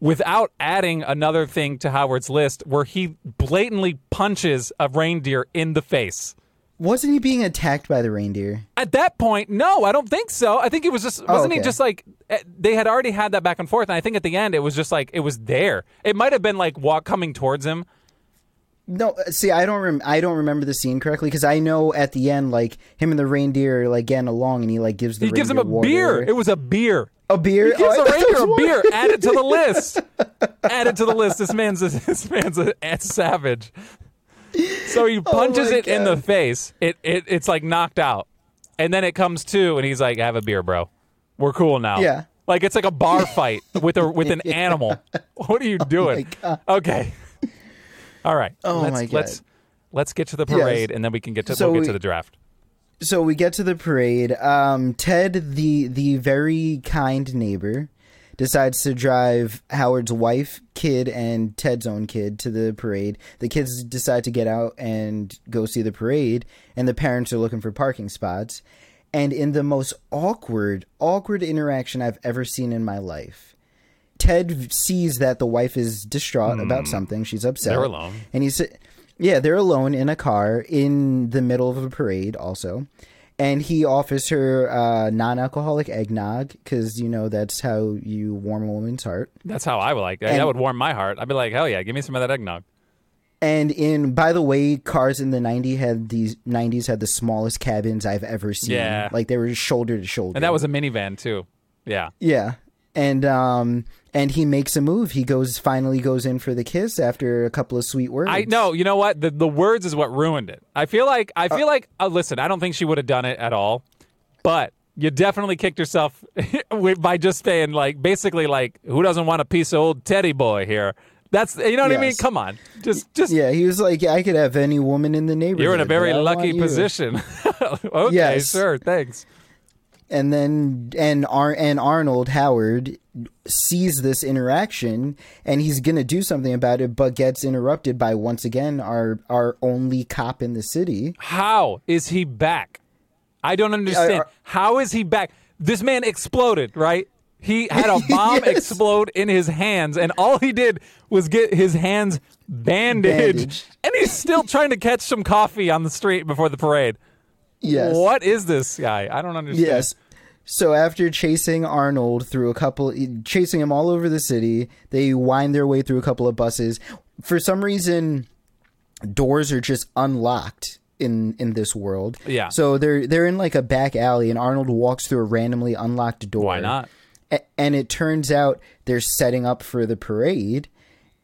without adding another thing to Howard's list where he blatantly punches a reindeer in the face. Wasn't he being attacked by the reindeer? At that point, no, I don't think so. I think it was just wasn't he okay. just like eh, they had already had that back and forth, and I think at the end it was just like it was there. It might have been like walk coming towards him. No, uh, see, I don't. Rem- I don't remember the scene correctly because I know at the end, like him and the reindeer are, like getting along, and he like gives the He gives him a water. beer. It was a beer. a beer. He gives Oh, <laughs> the reindeer a beer. Add it to the list. Add it to the list. This man's a, <laughs> this man's a, a savage. So he punches Oh it in the face. It, it it's like knocked out, and then it comes to, and he's like, "Have a beer, bro. We're cool now." Yeah. Like it's like a bar fight with a with <laughs> an animal. What are you doing? God. Okay. All right. Oh let's, my God. Let's let's get to the parade, and then we can get to So we'll get we- to the draft. so we get to the parade. Um, Ted, the the very kind neighbor, decides to drive Howard's wife, kid, and Ted's own kid to the parade. The kids decide to get out and go see the parade, and the parents are looking for parking spots. And in the most awkward, awkward interaction I've ever seen in my life, Ted sees that the wife is distraught about something. She's upset. Hmm. They're alone. And he's yeah, they're alone in a car in the middle of a parade also. And he offers her uh, non-alcoholic eggnog because you know that's how you warm a woman's heart. That's how I would like that. And- that would warm my heart. I'd be like, hell yeah, give me some of that eggnog. And in by the way, cars in the 90s had these 90s had the smallest cabins I've ever seen. Yeah. like they were shoulder to shoulder. And that was a minivan too. Yeah. Yeah. And um and he makes a move. He goes finally goes in for the kiss after a couple of sweet words. I know. you know what? The the words is what ruined it. I feel like I feel like uh, listen, I don't think she would have done it at all. But you definitely kicked yourself <laughs> by just saying like basically like who doesn't want a piece of old teddy boy here? That's you know what I mean? Come on. Just just Yeah, he was like, I could have any woman in the neighborhood. you're in a very lucky position. <laughs> okay, Yes. sure, thanks. And then and Ar- and Arnold Howard sees this interaction and he's gonna do something about it, but gets interrupted by once again our our only cop in the city. How is he back? I don't understand. are- How is he back? This man exploded, right? He had a <laughs> bomb Yes. explode in his hands, and all he did was get his hands bandaged. Bandaged. And he's still trying to catch some coffee on the street before the parade. Yes. What is this guy? I don't understand. Yes. So after chasing Arnold through a couple, chasing him all over the city, they wind their way through a couple of buses. For some reason, doors are just unlocked in in this world. Yeah. So they're they're in like a back alley, and Arnold walks through a randomly unlocked door. Why not? A- and it turns out they're setting up for the parade.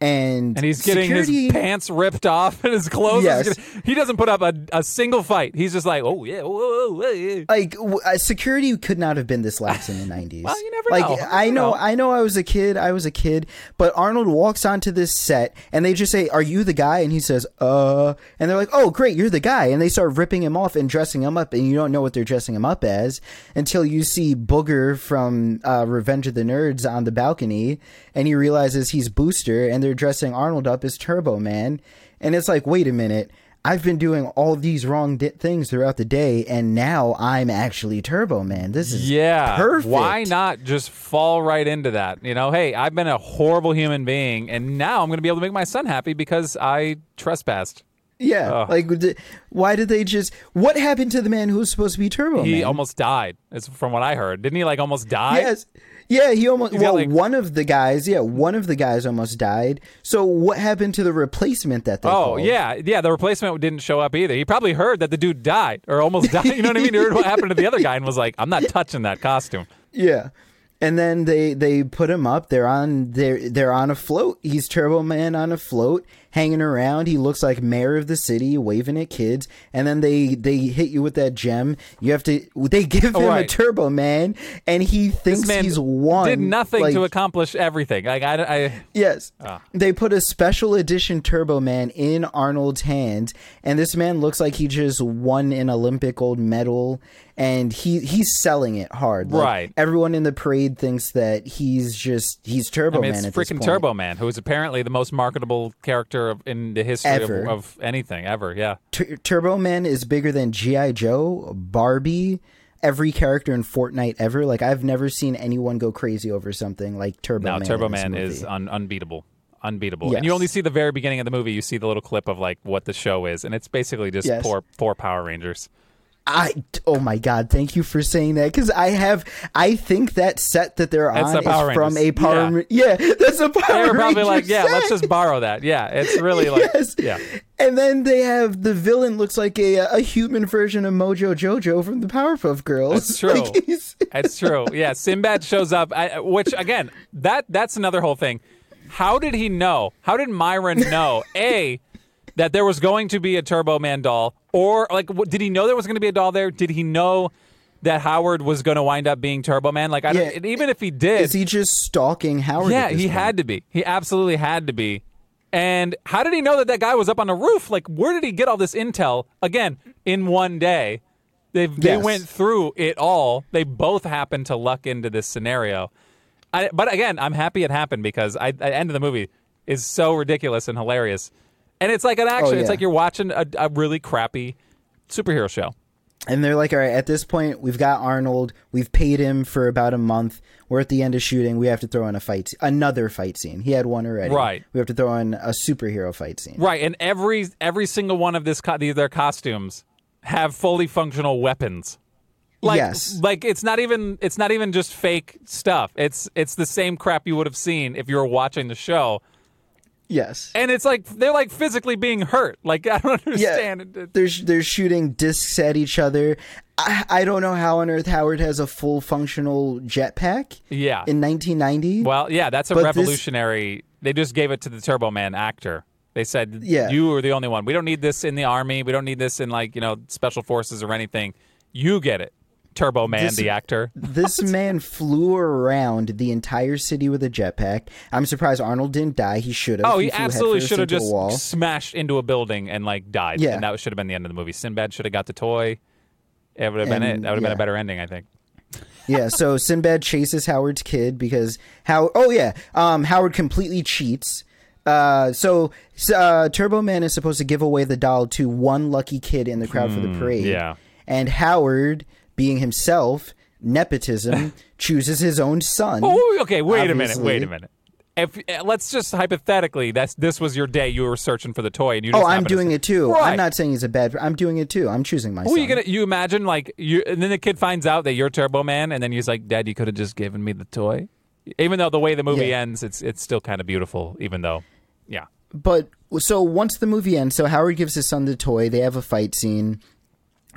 And, And he's getting security, his pants ripped off and his clothes. Yes. getting- he doesn't put up a, a single fight. He's just like, oh yeah, whoa, whoa, yeah. like w- uh, security could not have been this lax in the <laughs> 90s Well, you never like know. I know know. i know i was a kid i was a kid but arnold walks onto this set and they just say are you the guy and he says uh and they're like oh great you're the guy and they start ripping him off and dressing him up and you don't know what they're dressing him up as until you see booger from uh, revenge of the nerds on the balcony and he realizes he's booster and they're dressing arnold up as turbo man and it's like wait a minute I've been doing all these wrong di- things throughout the day, and now I'm actually Turbo Man. This is Yeah. perfect. Why not just fall right into that? You know, hey, I've been a horrible human being, and now I'm going to be able to make my son happy because I trespassed. Yeah, like why did they just? What happened to the man who was supposed to be Turbo He Man? almost died. It's from what I heard. Didn't he like almost die? Yes. Yeah, he almost. got, Well, like- one of the guys. Yeah, one of the guys almost died. So what happened to the replacement that they? Oh called? yeah, yeah. The replacement didn't show up either. He probably heard that the dude died or almost died. You know what I mean? He heard what happened to the other guy and was like, "I'm not touching that costume." <laughs> Yeah. And then they they put him up. They're on they're they're on a float. He's Turbo Man on a float, hanging around. He looks like mayor of the city, waving at kids. And then they they hit you with that gem. You have to. They <laughs> give him a right. Turbo Man, and he thinks he's won. did nothing like, to accomplish everything. Like I, I Yes. Ah. They put a special edition Turbo Man in Arnold's hand, and this man looks like he just won an Olympic gold medal, and he he's selling it hard. Like, Right. Everyone in the parade thinks that he's just he's Turbo I mean, Man it's freaking. Turbo Man, who is apparently the most marketable character of, in the history of, Ever. of anything ever. Yeah. Tur- Turbo Man is bigger than GI Joe, Barbie, every character in Fortnite ever. Like I've never seen anyone go crazy over something like Turbo No, Man. Turbo in this Man movie. is un- unbeatable. Unbeatable. And you Yes. only see the very beginning of the movie. You see the little clip of like what the show is, and it's basically just Yes. poor, poor Power Rangers. I oh my god, thank you for saying that because I have I think that set that they're That's on the is from a Power Yeah. Yeah. that's a Power They're probably like, yeah, let's just borrow that. Yeah, it's really like, yes. yeah. And then they have the villain looks like a a human version of Mojo Jojo from the Powerpuff Girls. That's true. Like, It's <laughs> true. Yeah, Sinbad shows up, I, which again, that that's another whole thing. How did he know? How did Myron know? A that there was going to be a Turbo Man doll, or like, what, did he know there was going to be a doll there? Did he know that Howard was going to wind up being Turbo Man? Like, I Yeah. don't, even if he did, is he just stalking Howard? yeah, he point? had to be. He absolutely had to be. And how did he know that that guy was up on the roof? Like, where did he get all this intel? Again, in one day, they they Yes. went through it all. They both happened to luck into this scenario. I, but again, I'm happy it happened because I, the end of the movie is so ridiculous and hilarious, and it's like an oh, action. Oh, It's like you're watching a, a really crappy superhero show. And they're like, all right, at this point, we've got Arnold. We've paid him for about a month. We're at the end of shooting. We have to throw in a fight, another fight scene. He had one already. Right. We have to throw in a superhero fight scene. Right, and every every single one of this co- these- their costumes have fully functional weapons. Like, Yes. like it's not even it's not even just fake stuff. It's it's the same crap you would have seen if you were watching the show, Yes. and it's like they're like physically being hurt. Like <laughs> I don't understand. It- They're they're shooting discs at each other. I, I don't know how on earth Howard has a full functional jetpack yeah. in 1990. well, yeah, that's a But this- revolutionary. They just gave it to the Turbo Man actor. They said, Yeah. you are the only one. We don't need this in the army. We don't need this in like you know special forces or anything. You get it, Turbo Man, This- the actor. this man flew around the entire city with a jetpack. I'm surprised Arnold didn't die. He should have. Oh, he, flew absolutely should have just wall. smashed into a building and like died. Yeah. and that should have been the end of the movie. Sinbad should have got the toy. It would have been it. That would have been a better ending, I think. yeah, so <laughs> Sinbad chases Howard's kid because how? Oh yeah, um, Howard completely cheats. Uh, so uh, Turbo Man is supposed to give away the doll to one lucky kid in the crowd for the parade. Hmm, yeah. and Howard, being himself, nepotism, <laughs> chooses his own son. Oh, okay. Wait a minute. Wait a minute. if uh, let's just hypothetically that's this was your day you were searching for the toy and you just Oh, I'm happened to doing it too. Right. I'm not saying he's a bad. I'm doing it too. I'm choosing my Who son. you gonna? You imagine like you, and then the kid finds out that you're Turbo Man, and then he's like, "Dad, you could have just given me the toy." Even though the way the movie Yeah. ends, it's it's still kind of beautiful. Even though, yeah, But so once the movie ends, so Howard gives his son the toy. They have a fight scene.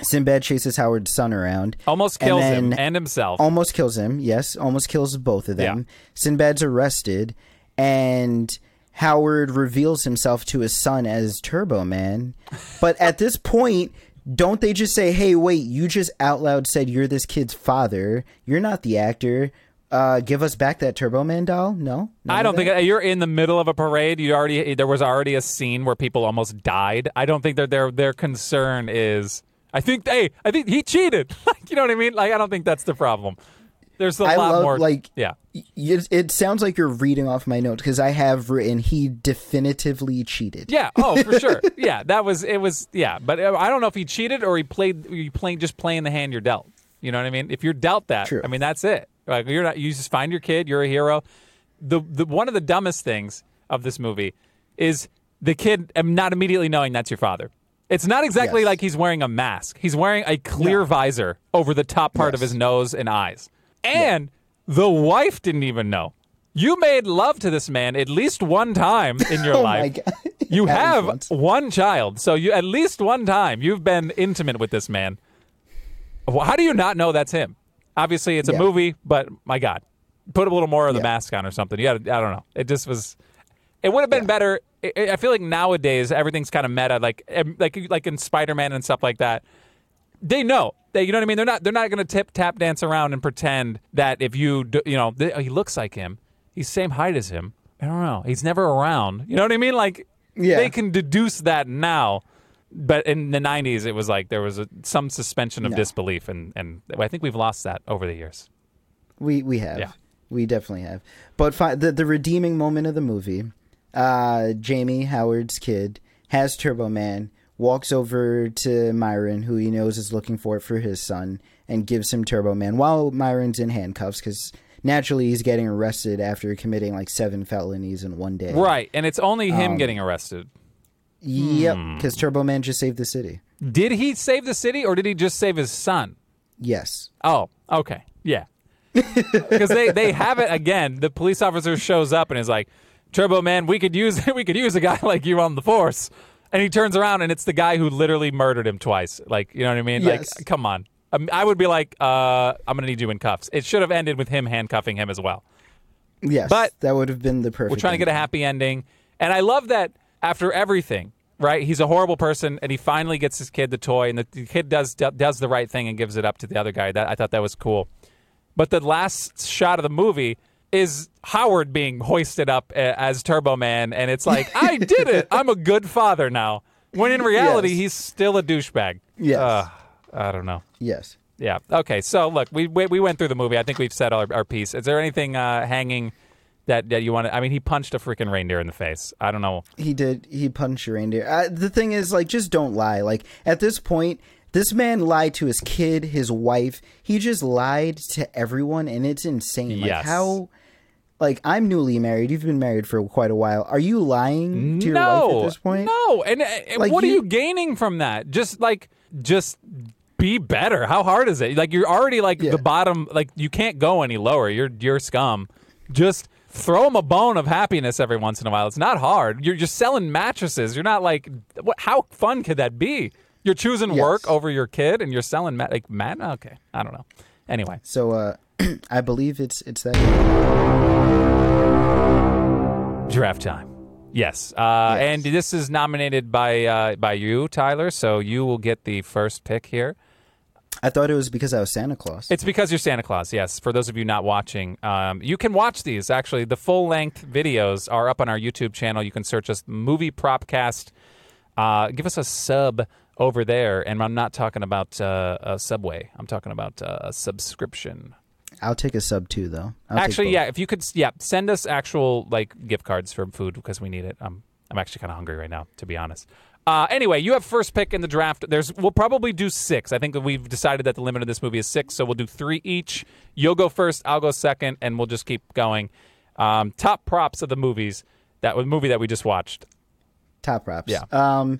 Sinbad chases Howard's son around. almost And kills him and himself. Almost kills him. Yes, almost kills both of them. Yeah. Sinbad's arrested, and Howard reveals himself to his son as Turbo Man. But at this point, don't they just say, "Hey, wait! You just out loud said you're this kid's father. You're not the actor. Uh, give us back that Turbo Man doll." No, I don't think you're in the middle of a parade. You already there was already a scene where people almost died. I don't think that their their concern is. I think hey, I think he cheated. <laughs> Like you know what I mean? Like I don't think that's the problem. There's a I lot love, more. like- yeah, It, it sounds like you're reading off my notes because I have written he definitively cheated. Yeah. Oh, for <laughs> sure. Yeah, that was it. Was yeah, but uh, I don't know if he cheated or he played. He playing just playing the hand you're dealt. You know what I mean? If you're dealt that, True. I mean that's it. Like you're not. You just find your kid. You're a hero. The the one of the dumbest things of this movie is the kid not immediately knowing that's your father. It's not exactly Yes. like he's wearing a mask. He's wearing a clear visor over the top part of his nose and eyes. And the wife didn't even know. You made love to this man at least one time in your <laughs> Oh life. my god! <laughs> You have one child, so you at least one time you've been intimate with this man. How do you not know that's him? Obviously, it's a Yeah. movie, but my God, put a little more of the Yeah. mask on or something. You got I don't know. It just was. It would have been better. I, I feel like nowadays everything's kind of meta, like like like in Spider Man and stuff like that. They know. They, you know what I mean? They're not. They're not going to tip tap dance around and pretend that if you, do, you know, th- he looks like him. He's same height as him. I don't know. He's never around. You know what I mean? Like Yeah. they can deduce that now. But in the '90s, it was like there was a, some suspension of No. disbelief, and and I think we've lost that over the years. We we have. Yeah. We definitely have. But fi- the the redeeming moment of the movie, uh, Jamie Howard's kid has Turbo Man, walks over to Myron, who he knows is looking for it for his son, and gives him Turbo Man while Myron's in handcuffs because naturally he's getting arrested after committing like seven felonies in one day. Right, and it's only him Um, getting arrested. Yep. Hmm. Because Turbo Man just saved the city. Did he save the city, or did he just save his son? Yes. Oh, okay, yeah. <laughs> Because they, they have it again. The police officer shows up and is like, "Turbo Man, we could use <laughs> we could use a guy like you on the force." And he turns around and it's the guy who literally murdered him twice. Like, you know what I mean? Yes. Like, come on. Um, I would be like, uh, "I'm gonna need you in cuffs." It should have ended with him handcuffing him as well. Yes. But that would have been the perfect. We're trying to get a happy ending. And I love that after everything, right? He's a horrible person and he finally gets his kid the toy and the, the kid does does the right thing and gives it up to the other guy. That I thought that was cool. But the last shot of the movie is Howard being hoisted up uh, as Turbo Man and it's like, "I did it. I'm a good father now." When in reality, Yes. he's still a douchebag. Yes. Uh, I don't know. Yes. Yeah. Okay. So look, we we, we went through the movie. I think we've said our, our piece. Is there anything uh, hanging that that you want to? I mean, he punched a freaking reindeer in the face. I don't know. He did. He punched a reindeer. Uh, the thing is, like, just don't lie. Like at this point, this man lied to his kid, his wife. He just lied to everyone, and it's insane. Like Yes. how. Like I'm newly married. You've been married for quite a while. Are you lying to your no, wife at this point? no. And uh, Like, what are you- you gaining from that? Just like just be better. How hard is it? Like you're already like Yeah. the bottom. Like you can't go any lower. You're you're scum. Just throw him a bone of happiness every once in a while. It's not hard. You're just selling mattresses. You're not like what? How fun could that be? You're choosing Yes. work over your kid, and you're selling mat like mat. Okay, I don't know. Anyway, So uh, <clears throat> I believe it's it's that. draft time. Yes, uh, Yes. and this is nominated by uh, by you, Tyler. So you will get the first pick here. I thought it was because I was Santa Claus. It's because you're Santa Claus. Yes. For those of you not watching, um, you can watch these. Actually, the full length videos are up on our YouTube channel. You can search us Movie Propcast. Uh, give us a sub over there, and I'm not talking about uh, a Subway. I'm talking about uh, a subscription. I'll take a sub too, though. I'll actually, yeah. If you could, yeah, send us actual like gift cards for food because we need it. I'm I'm actually kind of hungry right now, to be honest. Uh, anyway, you have first pick in the draft. There's we'll probably do six. I think that we've decided that the limit of this movie is six, so we'll do three each. You'll go first, I'll go second, and we'll just keep going. Um, top props of the movies that was movie that we just watched. Top props. Yeah. Um,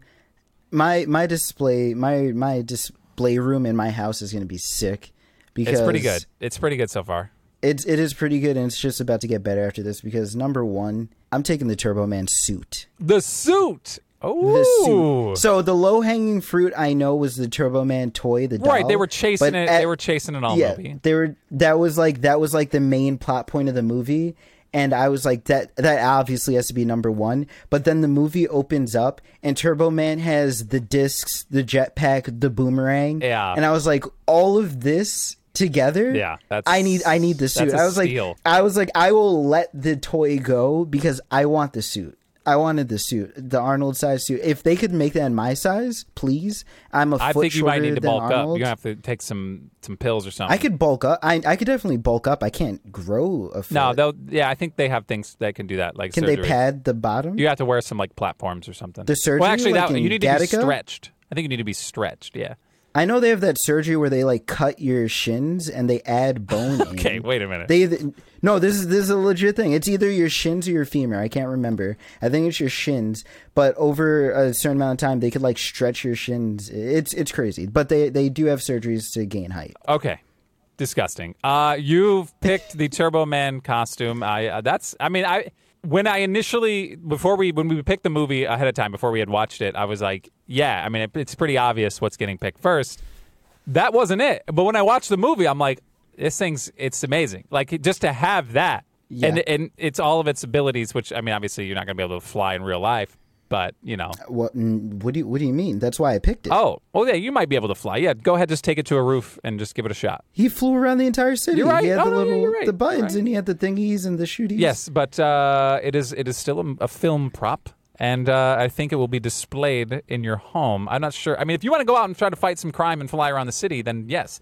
my my display my my display room in my house is going to be sick because It's pretty good. It's pretty good so far. It's it is pretty good, and it's just about to get better after this because number one, I'm taking the Turbo Man suit. The suit. Oh. So the low hanging fruit I know was the Turbo Man toy, the doll. right. They were chasing it. at- they were chasing it all yeah, movie. they were. That was like that was like the main plot point of the movie, and I was like that. That obviously has to be number one. But then the movie opens up, and Turbo Man has the discs, the jetpack, the boomerang. Yeah. and I was like, all of this together. Yeah, that's- I need. I need the suit. I was steal. like, I was like, I will let the toy go because I want the suit. I wanted the suit, the Arnold size suit. If they could make that in my size, please. I'm a I foot think you might need to bulk up. Arnold. You're gonna have to take some some pills or something. I could bulk up. I I could definitely bulk up. I can't grow a foot. No, they'll. Yeah, I think they have things that can do that. Like Can surgery. they pad the bottom? You have to wear some like platforms or something. The surgery, Well, actually, like that you need to be stretched. I think you need to be stretched. Yeah. I know they have that surgery where they like cut your shins and they add bone. <laughs> Okay. in. Wait a minute. They no, this is this is a legit thing. It's either your shins or your femur. I can't remember. I think it's your shins. But over a certain amount of time, they could like stretch your shins. It's it's crazy. But they they do have surgeries to gain height. Okay. Disgusting. Uh, you've picked the Turbo Man costume. I uh, that's. I mean, I when I initially before we when we picked the movie ahead of time before we had watched it, I was like, yeah. I mean, it, it's pretty obvious what's getting picked first. That wasn't it. But when I watched the movie, I'm like, this thing's it's amazing. Like just to have that, Yeah. and and it's all of its abilities. Which I mean, obviously, you're not going to be able to fly in real life, but you know. What mm, what do you what do you mean? That's why I picked it. Oh, oh yeah, you might be able to fly. Yeah, go ahead, just take it to a roof and just give it a shot. He flew around the entire city. You're right. He had Oh, the yeah, little you're right. the buttons right. and he had the thingies and the shooties. Yes, but uh, it is it is still a, a film prop, and uh, I think it will be displayed in your home. I'm not sure. I mean, if you want to go out and try to fight some crime and fly around the city, then yes,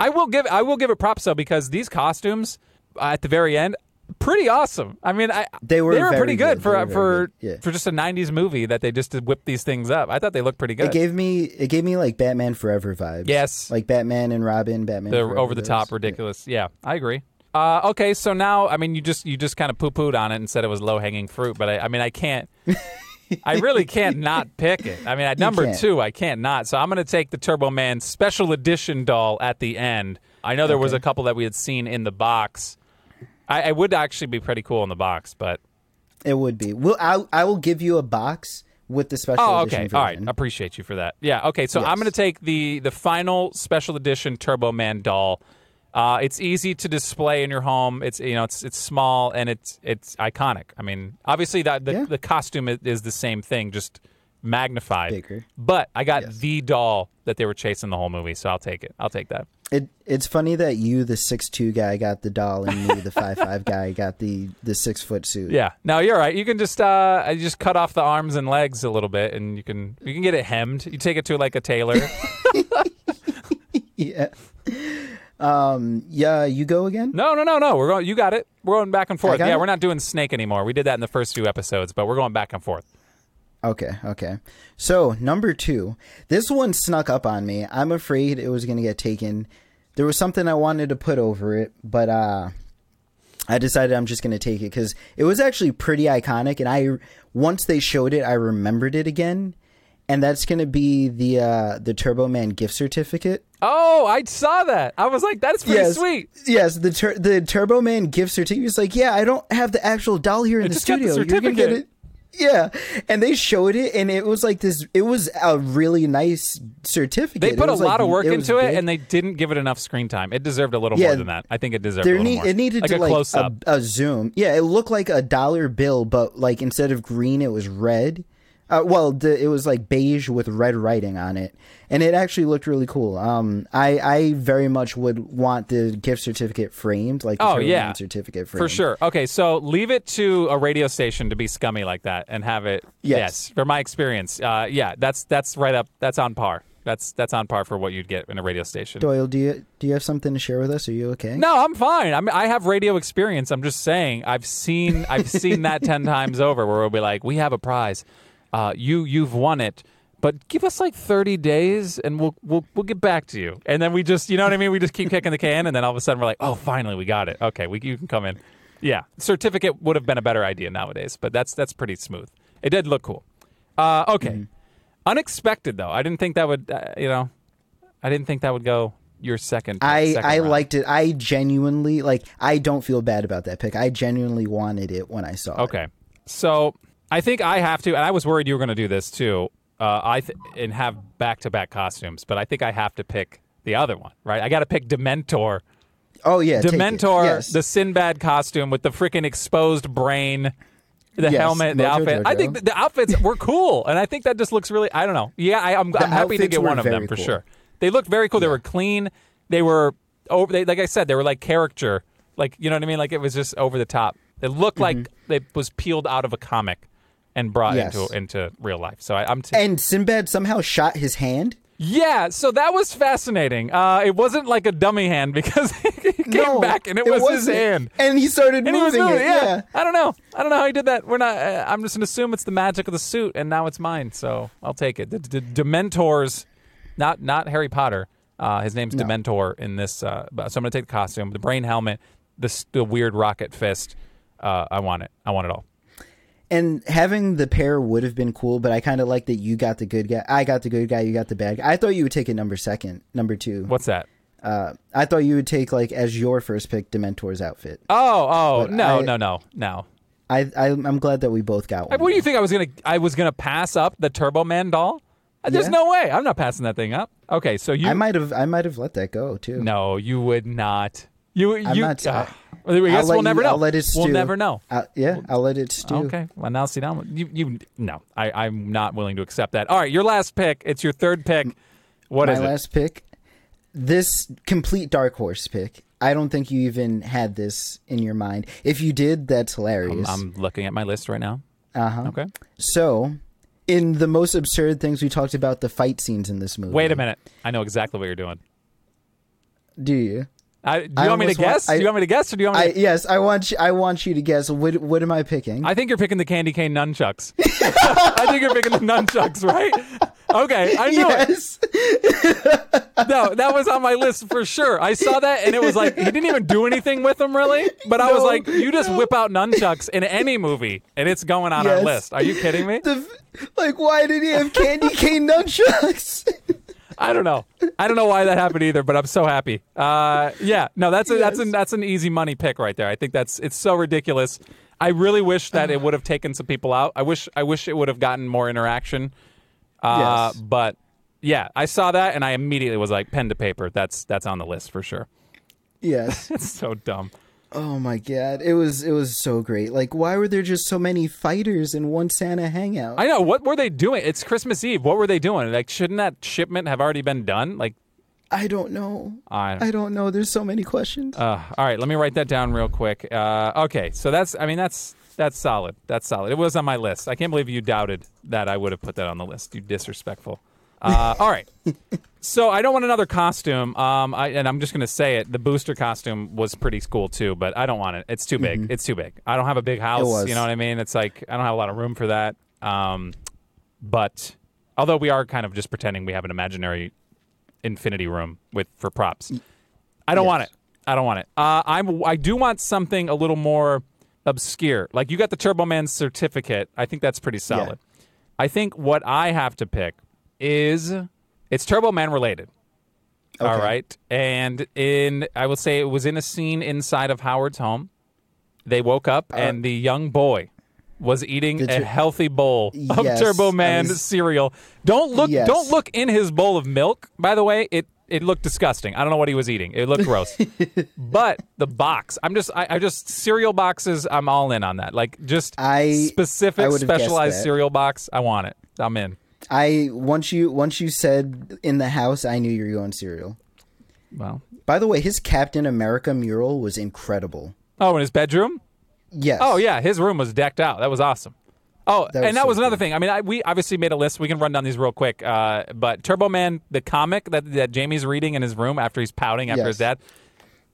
I will give I will give it props though because these costumes uh, at the very end. Pretty awesome. I mean, I, They were pretty very good, good. for were for good. Yeah. for just a '90s movie that they just whipped these things up. I thought they looked pretty good. It gave me it gave me like Batman Forever vibes. Yes. like Batman and Robin. Batman. the over the top ridiculous. Yeah, I agree. Uh, okay, so now I mean you just you just kind of poo pooed on it and said it was low hanging fruit, but I, I mean I can't. <laughs> I really can't not pick it. I mean, at number two, I can't not. So I'm going to take the Turbo Man special edition doll at the end. I know there was a couple that we had seen in the box. I, I would actually be pretty cool in the box, but It would be. Well, I I will give you a box with the special oh, edition. okay, all right, version. appreciate you for that. Yeah, okay. So I'm going to take the the final special edition Turbo Man doll. Uh, it's easy to display in your home. It's you know it's it's small and it's it's iconic. I mean, obviously that the, Yeah. the costume is, is the same thing, just magnified. Bigger. But I got Yes. the doll that they were chasing the whole movie, so I'll take it. I'll take that. It it's funny that you, the six two guy, got the doll, and me, the five five <laughs> guy, got the the six foot suit. Yeah. No, you're right. You can just uh you just cut off the arms and legs a little bit, and you can you can get it hemmed. You take it to like a tailor. <laughs> yeah. Um. Yeah. You go again. No, no, no, no. We're going. You got it. We're going back and forth. Yeah, it? we're not doing snake anymore. We did that in the first few episodes, but we're going back and forth. Okay, okay. So, number two. This one snuck up on me. I'm afraid it was going to get taken. There was something I wanted to put over it, but uh I decided I'm just going to take it cuz it was actually pretty iconic and I once they showed it, I remembered it again. And that's going to be the uh the Turbo Man gift certificate. Oh, I saw that. I was like, that's pretty yes, sweet. Yes, the tur- the Turbo Man gift certificate. It's like, yeah, I don't have the actual doll here in the got the studio. You're gonna get certificate. it. Yeah, and they showed it, and it was like this. It was a really nice certificate. They put a lot like- of work was into it, big. and they didn't give it enough screen time. It deserved a little Yeah, more than that. I think it deserved a there little need, more. it needed like to a like close a, up. a zoom. Yeah, it looked like a dollar bill, but like instead of green, it was red. Uh, well, the, it was like beige with red writing on it, and it actually looked really cool. Um, I I very much would want the gift certificate framed, like Oh, yeah. Certificate framed For sure. Okay, so leave it to a radio station to be scummy like that and have it. Yes. For my experience, uh, yeah, that's that's right up. That's on par. That's that's on par for what you'd get in a radio station. Doyle, do you do you have something to share with us? Are you okay? No, I'm fine. I mean, I have radio experience. I'm just saying, I've seen I've seen that <laughs> ten times over, where we'll be like, we have a prize, uh, you you've won it, but give us like 30 days and we'll we'll we'll get back to you. And then we just, you know what I mean? We just keep kicking the can, and then all of a sudden we're like, oh, finally we got it. Okay, we you can come in. Yeah, certificate would have been a better idea nowadays, but that's that's pretty smooth. It did look cool. Uh, okay, Mm-hmm. unexpected though. I didn't think that would. Uh, you know, I didn't think that would go your second. I second I round. liked it. I genuinely like. I don't feel bad about that pick. I genuinely wanted it when I saw it. Okay, so I think I have to, and I was worried you were going to do this too. Uh, I th- and have back to back costumes, but I think I have to pick the other one. Right? I got to pick Dementor. Oh yeah. Dementor, Yes. the Sinbad costume with the freaking exposed brain, the Yes, helmet, the Mojo outfit. I think the, outfits were cool, and I think that just looks really. I don't know. Yeah, I, I'm, I'm happy to get one of them for cool. sure. They looked very cool. They were clean. They were over. They, like I said, they were like character. Like you know what I mean? Like it was just over the top. It looked like it was peeled out of a comic and brought. Yes. into into real life. So I, I'm. T- and Sinbad somehow shot his hand. yeah, so that was fascinating. Uh, it wasn't like a dummy hand because <laughs> he came no, back and it, was his hand. and he started And he was moving moving, it. yeah. Yeah. I don't know. I don't know how he did that. We're not. Uh, I'm just gonna assume it's the magic of the suit, and now it's mine. So I'll take it. The, the Dementors, not not Harry Potter. Uh, his name's Dementor in this. Uh, so I'm gonna take the costume, the brain helmet, the the weird rocket fist. Uh, I want it. I want it all. And having the pair would have been cool, but I kind of like that you got the good guy. I got the good guy. You got the bad guy. I thought you would take it number second, number two. What's that? Uh, I thought you would take like as your first pick Dementor's outfit. Oh, oh, But no, I- no, no, no. I, I I'm glad that we both got one. What do you think I was gonna? I was gonna pass up the Turbo Man doll? Uh, There's Yeah. no way. I'm not passing that thing up. Okay, so you. I might have I might have let that go too. No, you would not. You. you. not- uh, I- guess I'll we'll never you- know. I'll let it We'll never know. Uh, yeah, I'll let it stew. Okay. Well, now see now you you no. I I'm not willing to accept that. All right, your last pick. It's your third pick. What My is it? last pick, this complete dark horse pick. I don't think you even had this in your mind. If you did, that's hilarious. I'm looking at my list right now. uh huh. Okay. So, in the most absurd things, we talked about the fight scenes in this movie. Wait a minute. I know exactly what you're doing. Do you? I, do you I want me to almost want- guess? I- do you want me to guess, or do you want me? I To, yes, I want you. I want you to guess. What What am I picking? I think you're picking the candy cane nunchucks. <laughs> I think you're picking the nunchucks, right? Okay, I knew it. No, that was on my list for sure. I saw that and it was like he didn't even do anything with them really. But I was like, you just whip out nunchucks in any movie and it's going on our list. Are you kidding me? The, like, why did he have candy cane nunchucks? <laughs> I don't know. I don't know why that happened either, but I'm so happy. Uh, yeah, no, that's a, that's an that's an easy money pick right there. I think that's it's so ridiculous. I really wish that it would have taken some people out. I wish I wish it would have gotten more interaction. Uh, Yes. But yeah, I saw that and I immediately was like, pen to paper. That's that's on the list for sure. yes. <laughs> It's so dumb. Oh my god, it was it was so great. Like, why were there just so many fighters in one Santa hangout? I know. What were they doing? It's Christmas Eve. What were they doing? Like, shouldn't that shipment have already been done? Like, I don't know. I. I don't know. There's so many questions. Uh, all right, let me write that down real quick. Uh, okay, so that's. I mean, that's that's solid. That's solid. It was on my list. I can't believe you doubted that I would have put that on the list. You disrespectful. Uh, all right. So I don't want another costume. Um, I, and I'm just gonna say it. The booster costume was pretty cool too, but I don't want it. It's too big. It's too big. I don't have a big house. You know what I mean? It's like I don't have a lot of room for that. Um, but although we are kind of just pretending we have an imaginary infinity room with for props, I don't want it. I don't want it. Uh, I'm. I do want something a little more obscure. Like you got the Turbo Man certificate. I think that's pretty solid. I think what I have to pick is it's Turbo Man related. All Okay. right, and in I will say it was in a scene inside of Howard's home. They woke up and the young boy was eating Uh, a tur- healthy bowl of Yes, Turbo Man cereal. Don't look. Yes. Don't look in his bowl of milk. By the way, it it looked disgusting. I don't know what he was eating. It looked gross. <laughs> but the box, I'm just, I, I just cereal boxes. I'm all in on that. Like just I- specific I specialized cereal box. I want it. I'm in. I once you once you said in the house, I knew you were going cereal. Well, By the way, his Captain America mural was incredible. oh, in his bedroom. Yes. Oh yeah, his room was decked out. That was awesome. Oh, That and that so was another cool. thing. I mean, I, we obviously made a list. We can run down these real quick. Uh, but Turbo Man, the comic that, that Jamie's reading in his room after he's pouting after Yes. his dad,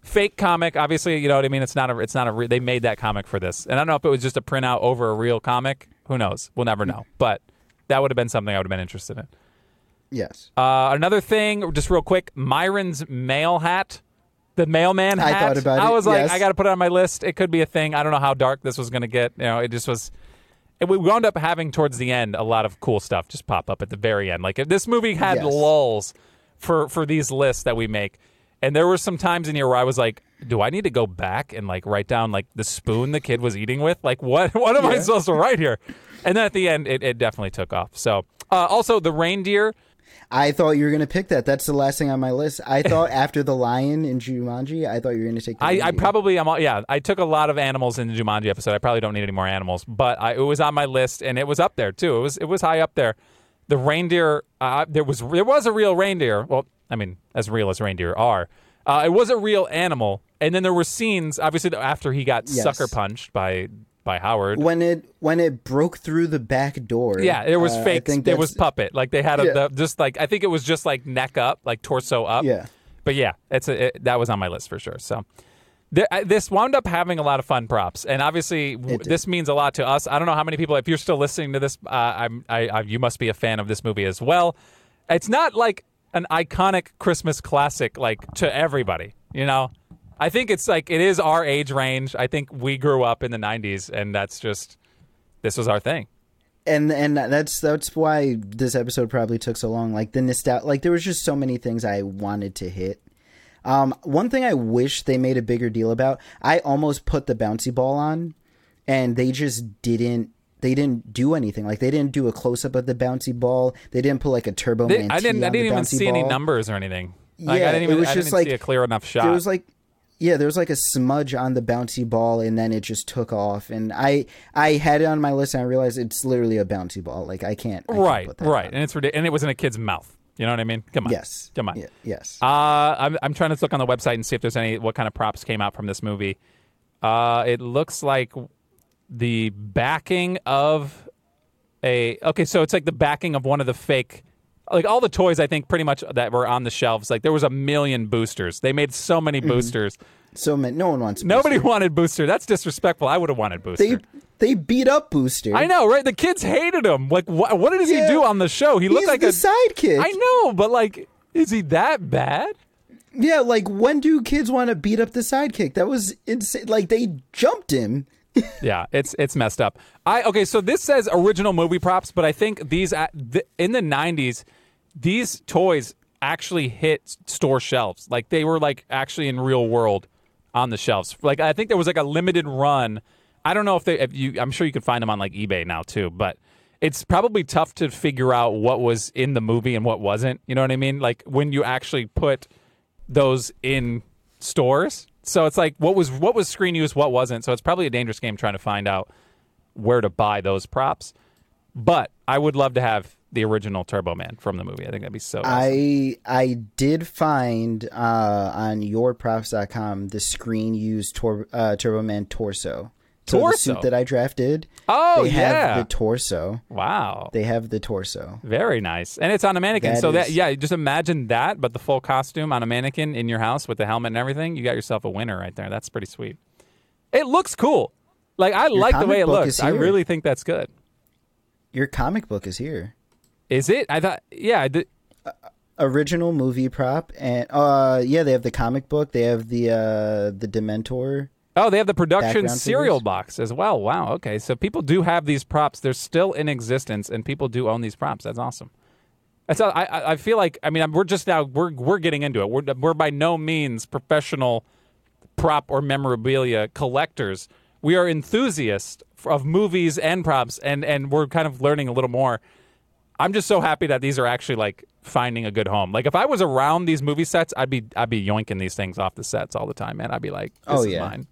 fake comic. Obviously, you know what I mean. It's not a. It's not a. Re- they made that comic for this, and I don't know if it was just a printout over a real comic. Who knows? We'll never know. But that would have been something I would have been interested in. Yes. Uh, another thing, just real quick, Myron's mail hat. The mailman I thought about I it, was like, yes. I got to put it on my list. It could be a thing. I don't know how dark this was going to get. You know, it just was. It, we wound up having towards the end a lot of cool stuff just pop up at the very end. Like if this movie had Yes. lulls for for these lists that we make, and there were some times in here where I was like, do I need to go back and like write down like the spoon the kid was eating with? Like what <laughs> what am I supposed to write here? And then at the end, it, it definitely took off. So uh, also the reindeer. I thought you were gonna pick that. That's the last thing on my list. I thought <laughs> after the lion in Jumanji, I thought you were gonna take. The I, I, probably am. all- Yeah, I took a lot of animals in the Jumanji episode. I probably don't need any more animals, but I, it was on my list and it was up there too. It was it was high up there. The reindeer. Uh, there was there was a real reindeer. Well, I mean, as real as reindeer are. Uh, it was a real animal, and then there were scenes. Obviously, after he got Yes. sucker punched by by Howard. when it when it broke through the back door. Yeah, it was uh, fake. It was puppet. Like they had a Yeah. the, just like I think it was just like neck up, like torso up. Yeah. But yeah, it's a, it, that was on my list for sure. So there, I, this wound up having a lot of fun props, and obviously w- this means a lot to us. I don't know how many people. If you're still listening to this, uh, I'm I, I you must be a fan of this movie as well. It's not like an iconic Christmas classic like to everybody, you know. I think it's like it is our age range. I think we grew up in the '90s, and that's just this was our thing. and and that's that's why this episode probably took so long. Like the nostalgia, like there was just so many things I wanted to hit. Um, one thing I wish they made a bigger deal about. I almost put the bouncy ball on, and they just didn't. They didn't do anything. Like they didn't do a close up of the bouncy ball. They didn't put like a turbo They- I didn't. I didn't even see any numbers or anything. Like, Yeah, I didn't it was I just like- see a clear enough shot. It was like yeah, there was like a smudge on the bouncy ball and then it just took off and I I had it on my list and I realized it's literally a bouncy ball. Like I can't I can't right, put that right, on. and it's ridic- and it was in a kid's mouth. You know what I mean? Come on. Yes. Come on. Yeah, yes. Uh, I'm I'm trying to look on the website and see if there's any what kind of props came out from this movie. Uh, it looks like the backing of a okay, so it's like the backing of one of the fake. Like all the toys, I think pretty much that were on the shelves. Like there was a million boosters. They made so many Mm-hmm. boosters. so man, no one wants Nobody Booster. wanted booster. That's disrespectful. I would have wanted booster. They they beat up Booster. I know, right? The kids hated him. Like, what? What does he do on the show? He He's looked like the a sidekick. I know, but like, is he that bad? Yeah, like when do kids want to beat up the sidekick? That was insane. Like they jumped him. <laughs> yeah, it's it's messed up. I okay, so this says original movie props, but I think these in the '90s, these toys actually hit store shelves. Like they were like actually in real world on the shelves. Like I think there was like a limited run. I don't know if they if you. I'm sure you could find them on like eBay now too, but. It's probably tough to figure out what was in the movie and what wasn't. You know what I mean? Like when you actually put those in stores. So it's like what was what was screen use, what wasn't. So it's probably a dangerous game trying to find out where to buy those props. But I would love to have the original Turbo Man from the movie. I think that'd be so. awesome. I I did find uh, on yourprops.com the screen used tor- uh, Turbo Man torso. So the Torso? suit that I drafted. Oh, they yeah. have the torso. wow, They have the torso. very nice, and it's on a mannequin. That so that yeah, just imagine that, but the full costume on a mannequin in your house with the helmet and everything. You got yourself a winner right there. That's pretty sweet. It looks cool. Like I like the way it looks. I really think that's good. Your comic book is here. Is it? I thought. Yeah. I did, Original movie prop and uh yeah, they have the comic book, they have the uh the Dementor. Oh, they have the production cereal figures? box as well. Wow. Okay. So people do have these props. They're still in existence, and people do own these props. That's awesome. That's all, I. I I feel like. I mean, we're just now. We're we're getting into it. We're we're by no means professional prop or memorabilia collectors. We are enthusiasts of movies and props, and and we're kind of learning a little more. I'm just so happy that these are actually like finding a good home. Like if I was around these movie sets, I'd be I'd be yoinking these things off the sets all the time, man. I'd be like, this Oh, is yeah. mine.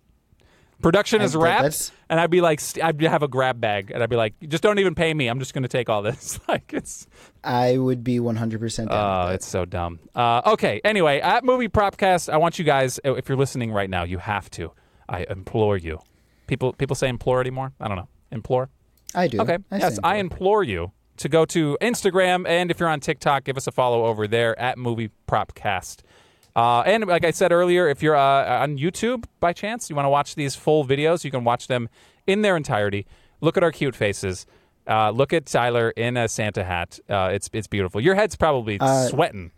Production is wrapped, and I'd be like, I'd have a grab bag, and I'd be like, just don't even pay me. I'm just going to take all this. <laughs> like it's I would be 100% Oh, with it's so dumb. Uh, okay. Anyway, at Movie Propcast, I want you guys, if you're listening right now, you have to. I implore you. People people say implore anymore. I don't know. Implore. I do. Okay. I yes, I implore you to go to Instagram and if you're on TikTok, give us a follow over there at Movie Propcast. Uh, and like I said earlier, if you're uh, on YouTube by chance, you want to watch these full videos, you can watch them in their entirety. Look at our cute faces. Uh, look at Tyler in a Santa hat. Uh, it's it's beautiful. Your head's probably Uh, sweating.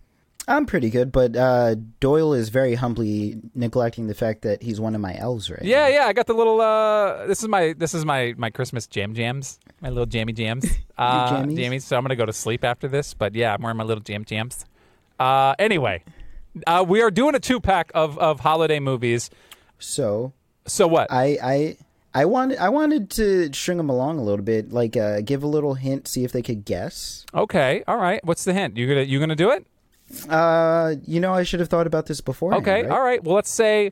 I'm pretty good, but uh, Doyle is very humbly neglecting the fact that he's one of my elves right Yeah, yeah. I got the little. Uh, this is my this is my my Christmas jam jams. My little jammy jams. <laughs> Uh, jammies? jammies. So I'm gonna go to sleep after this. But yeah, I'm wearing my little jam jams. Uh, anyway, uh, we are doing a two pack of of holiday movies. So So what? I I I wanted I wanted to string them along a little bit, like uh, give a little hint, see if they could guess. okay, all right. What's the hint? You gonna you gonna do it? Uh, you know, I should have thought about this before. Okay, right? all right. Well, let's say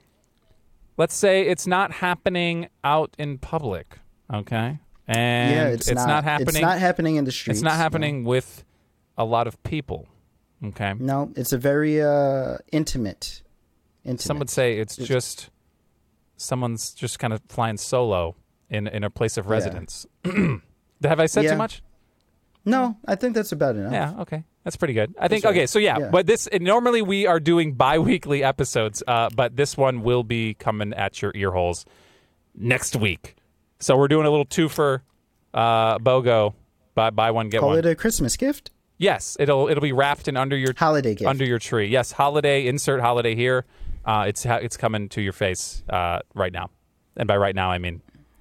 let's say it's not happening out in public. Okay, and yeah, it's, not, happening. It's not happening in the streets. It's not no. happening with a lot of people. Okay. No, it's a very uh intimate. Intimate. Some would say it's It's- just someone's just kind of flying solo in in a place of Yeah. residence. <clears throat> Have I said Yeah. too much? No, I think that's about enough. Yeah. Okay. That's pretty good. I think. Okay. So yeah, Yeah. but this and normally we are doing bi-weekly episodes, uh, but this one will be coming at your ear holes next week. So we're doing a little two for uh, BOGO. Buy buy one get Call one. it a Christmas gift, yes, it'll it'll be wrapped in under your holiday gift. under your tree. Yes, holiday. Insert holiday here. Uh, it's it's coming to your face uh, right now, and by right now I mean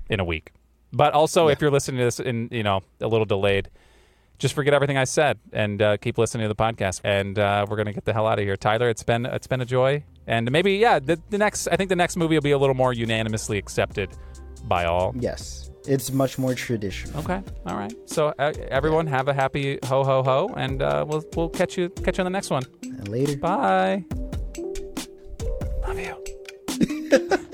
in a week. But also, if you're listening to this in you know a little delayed, just forget everything I said and uh, keep listening to the podcast. And uh, we're gonna get the hell out of here, Tyler. It's been it's been a joy, and maybe yeah, the, the next I think the next movie will be a little more unanimously accepted by all. Yes, it's much more traditional. Okay, all right. So uh, everyone, have a happy ho ho ho, and uh, we'll we'll catch you catch you on the next one. Later. Bye. Love you. <laughs>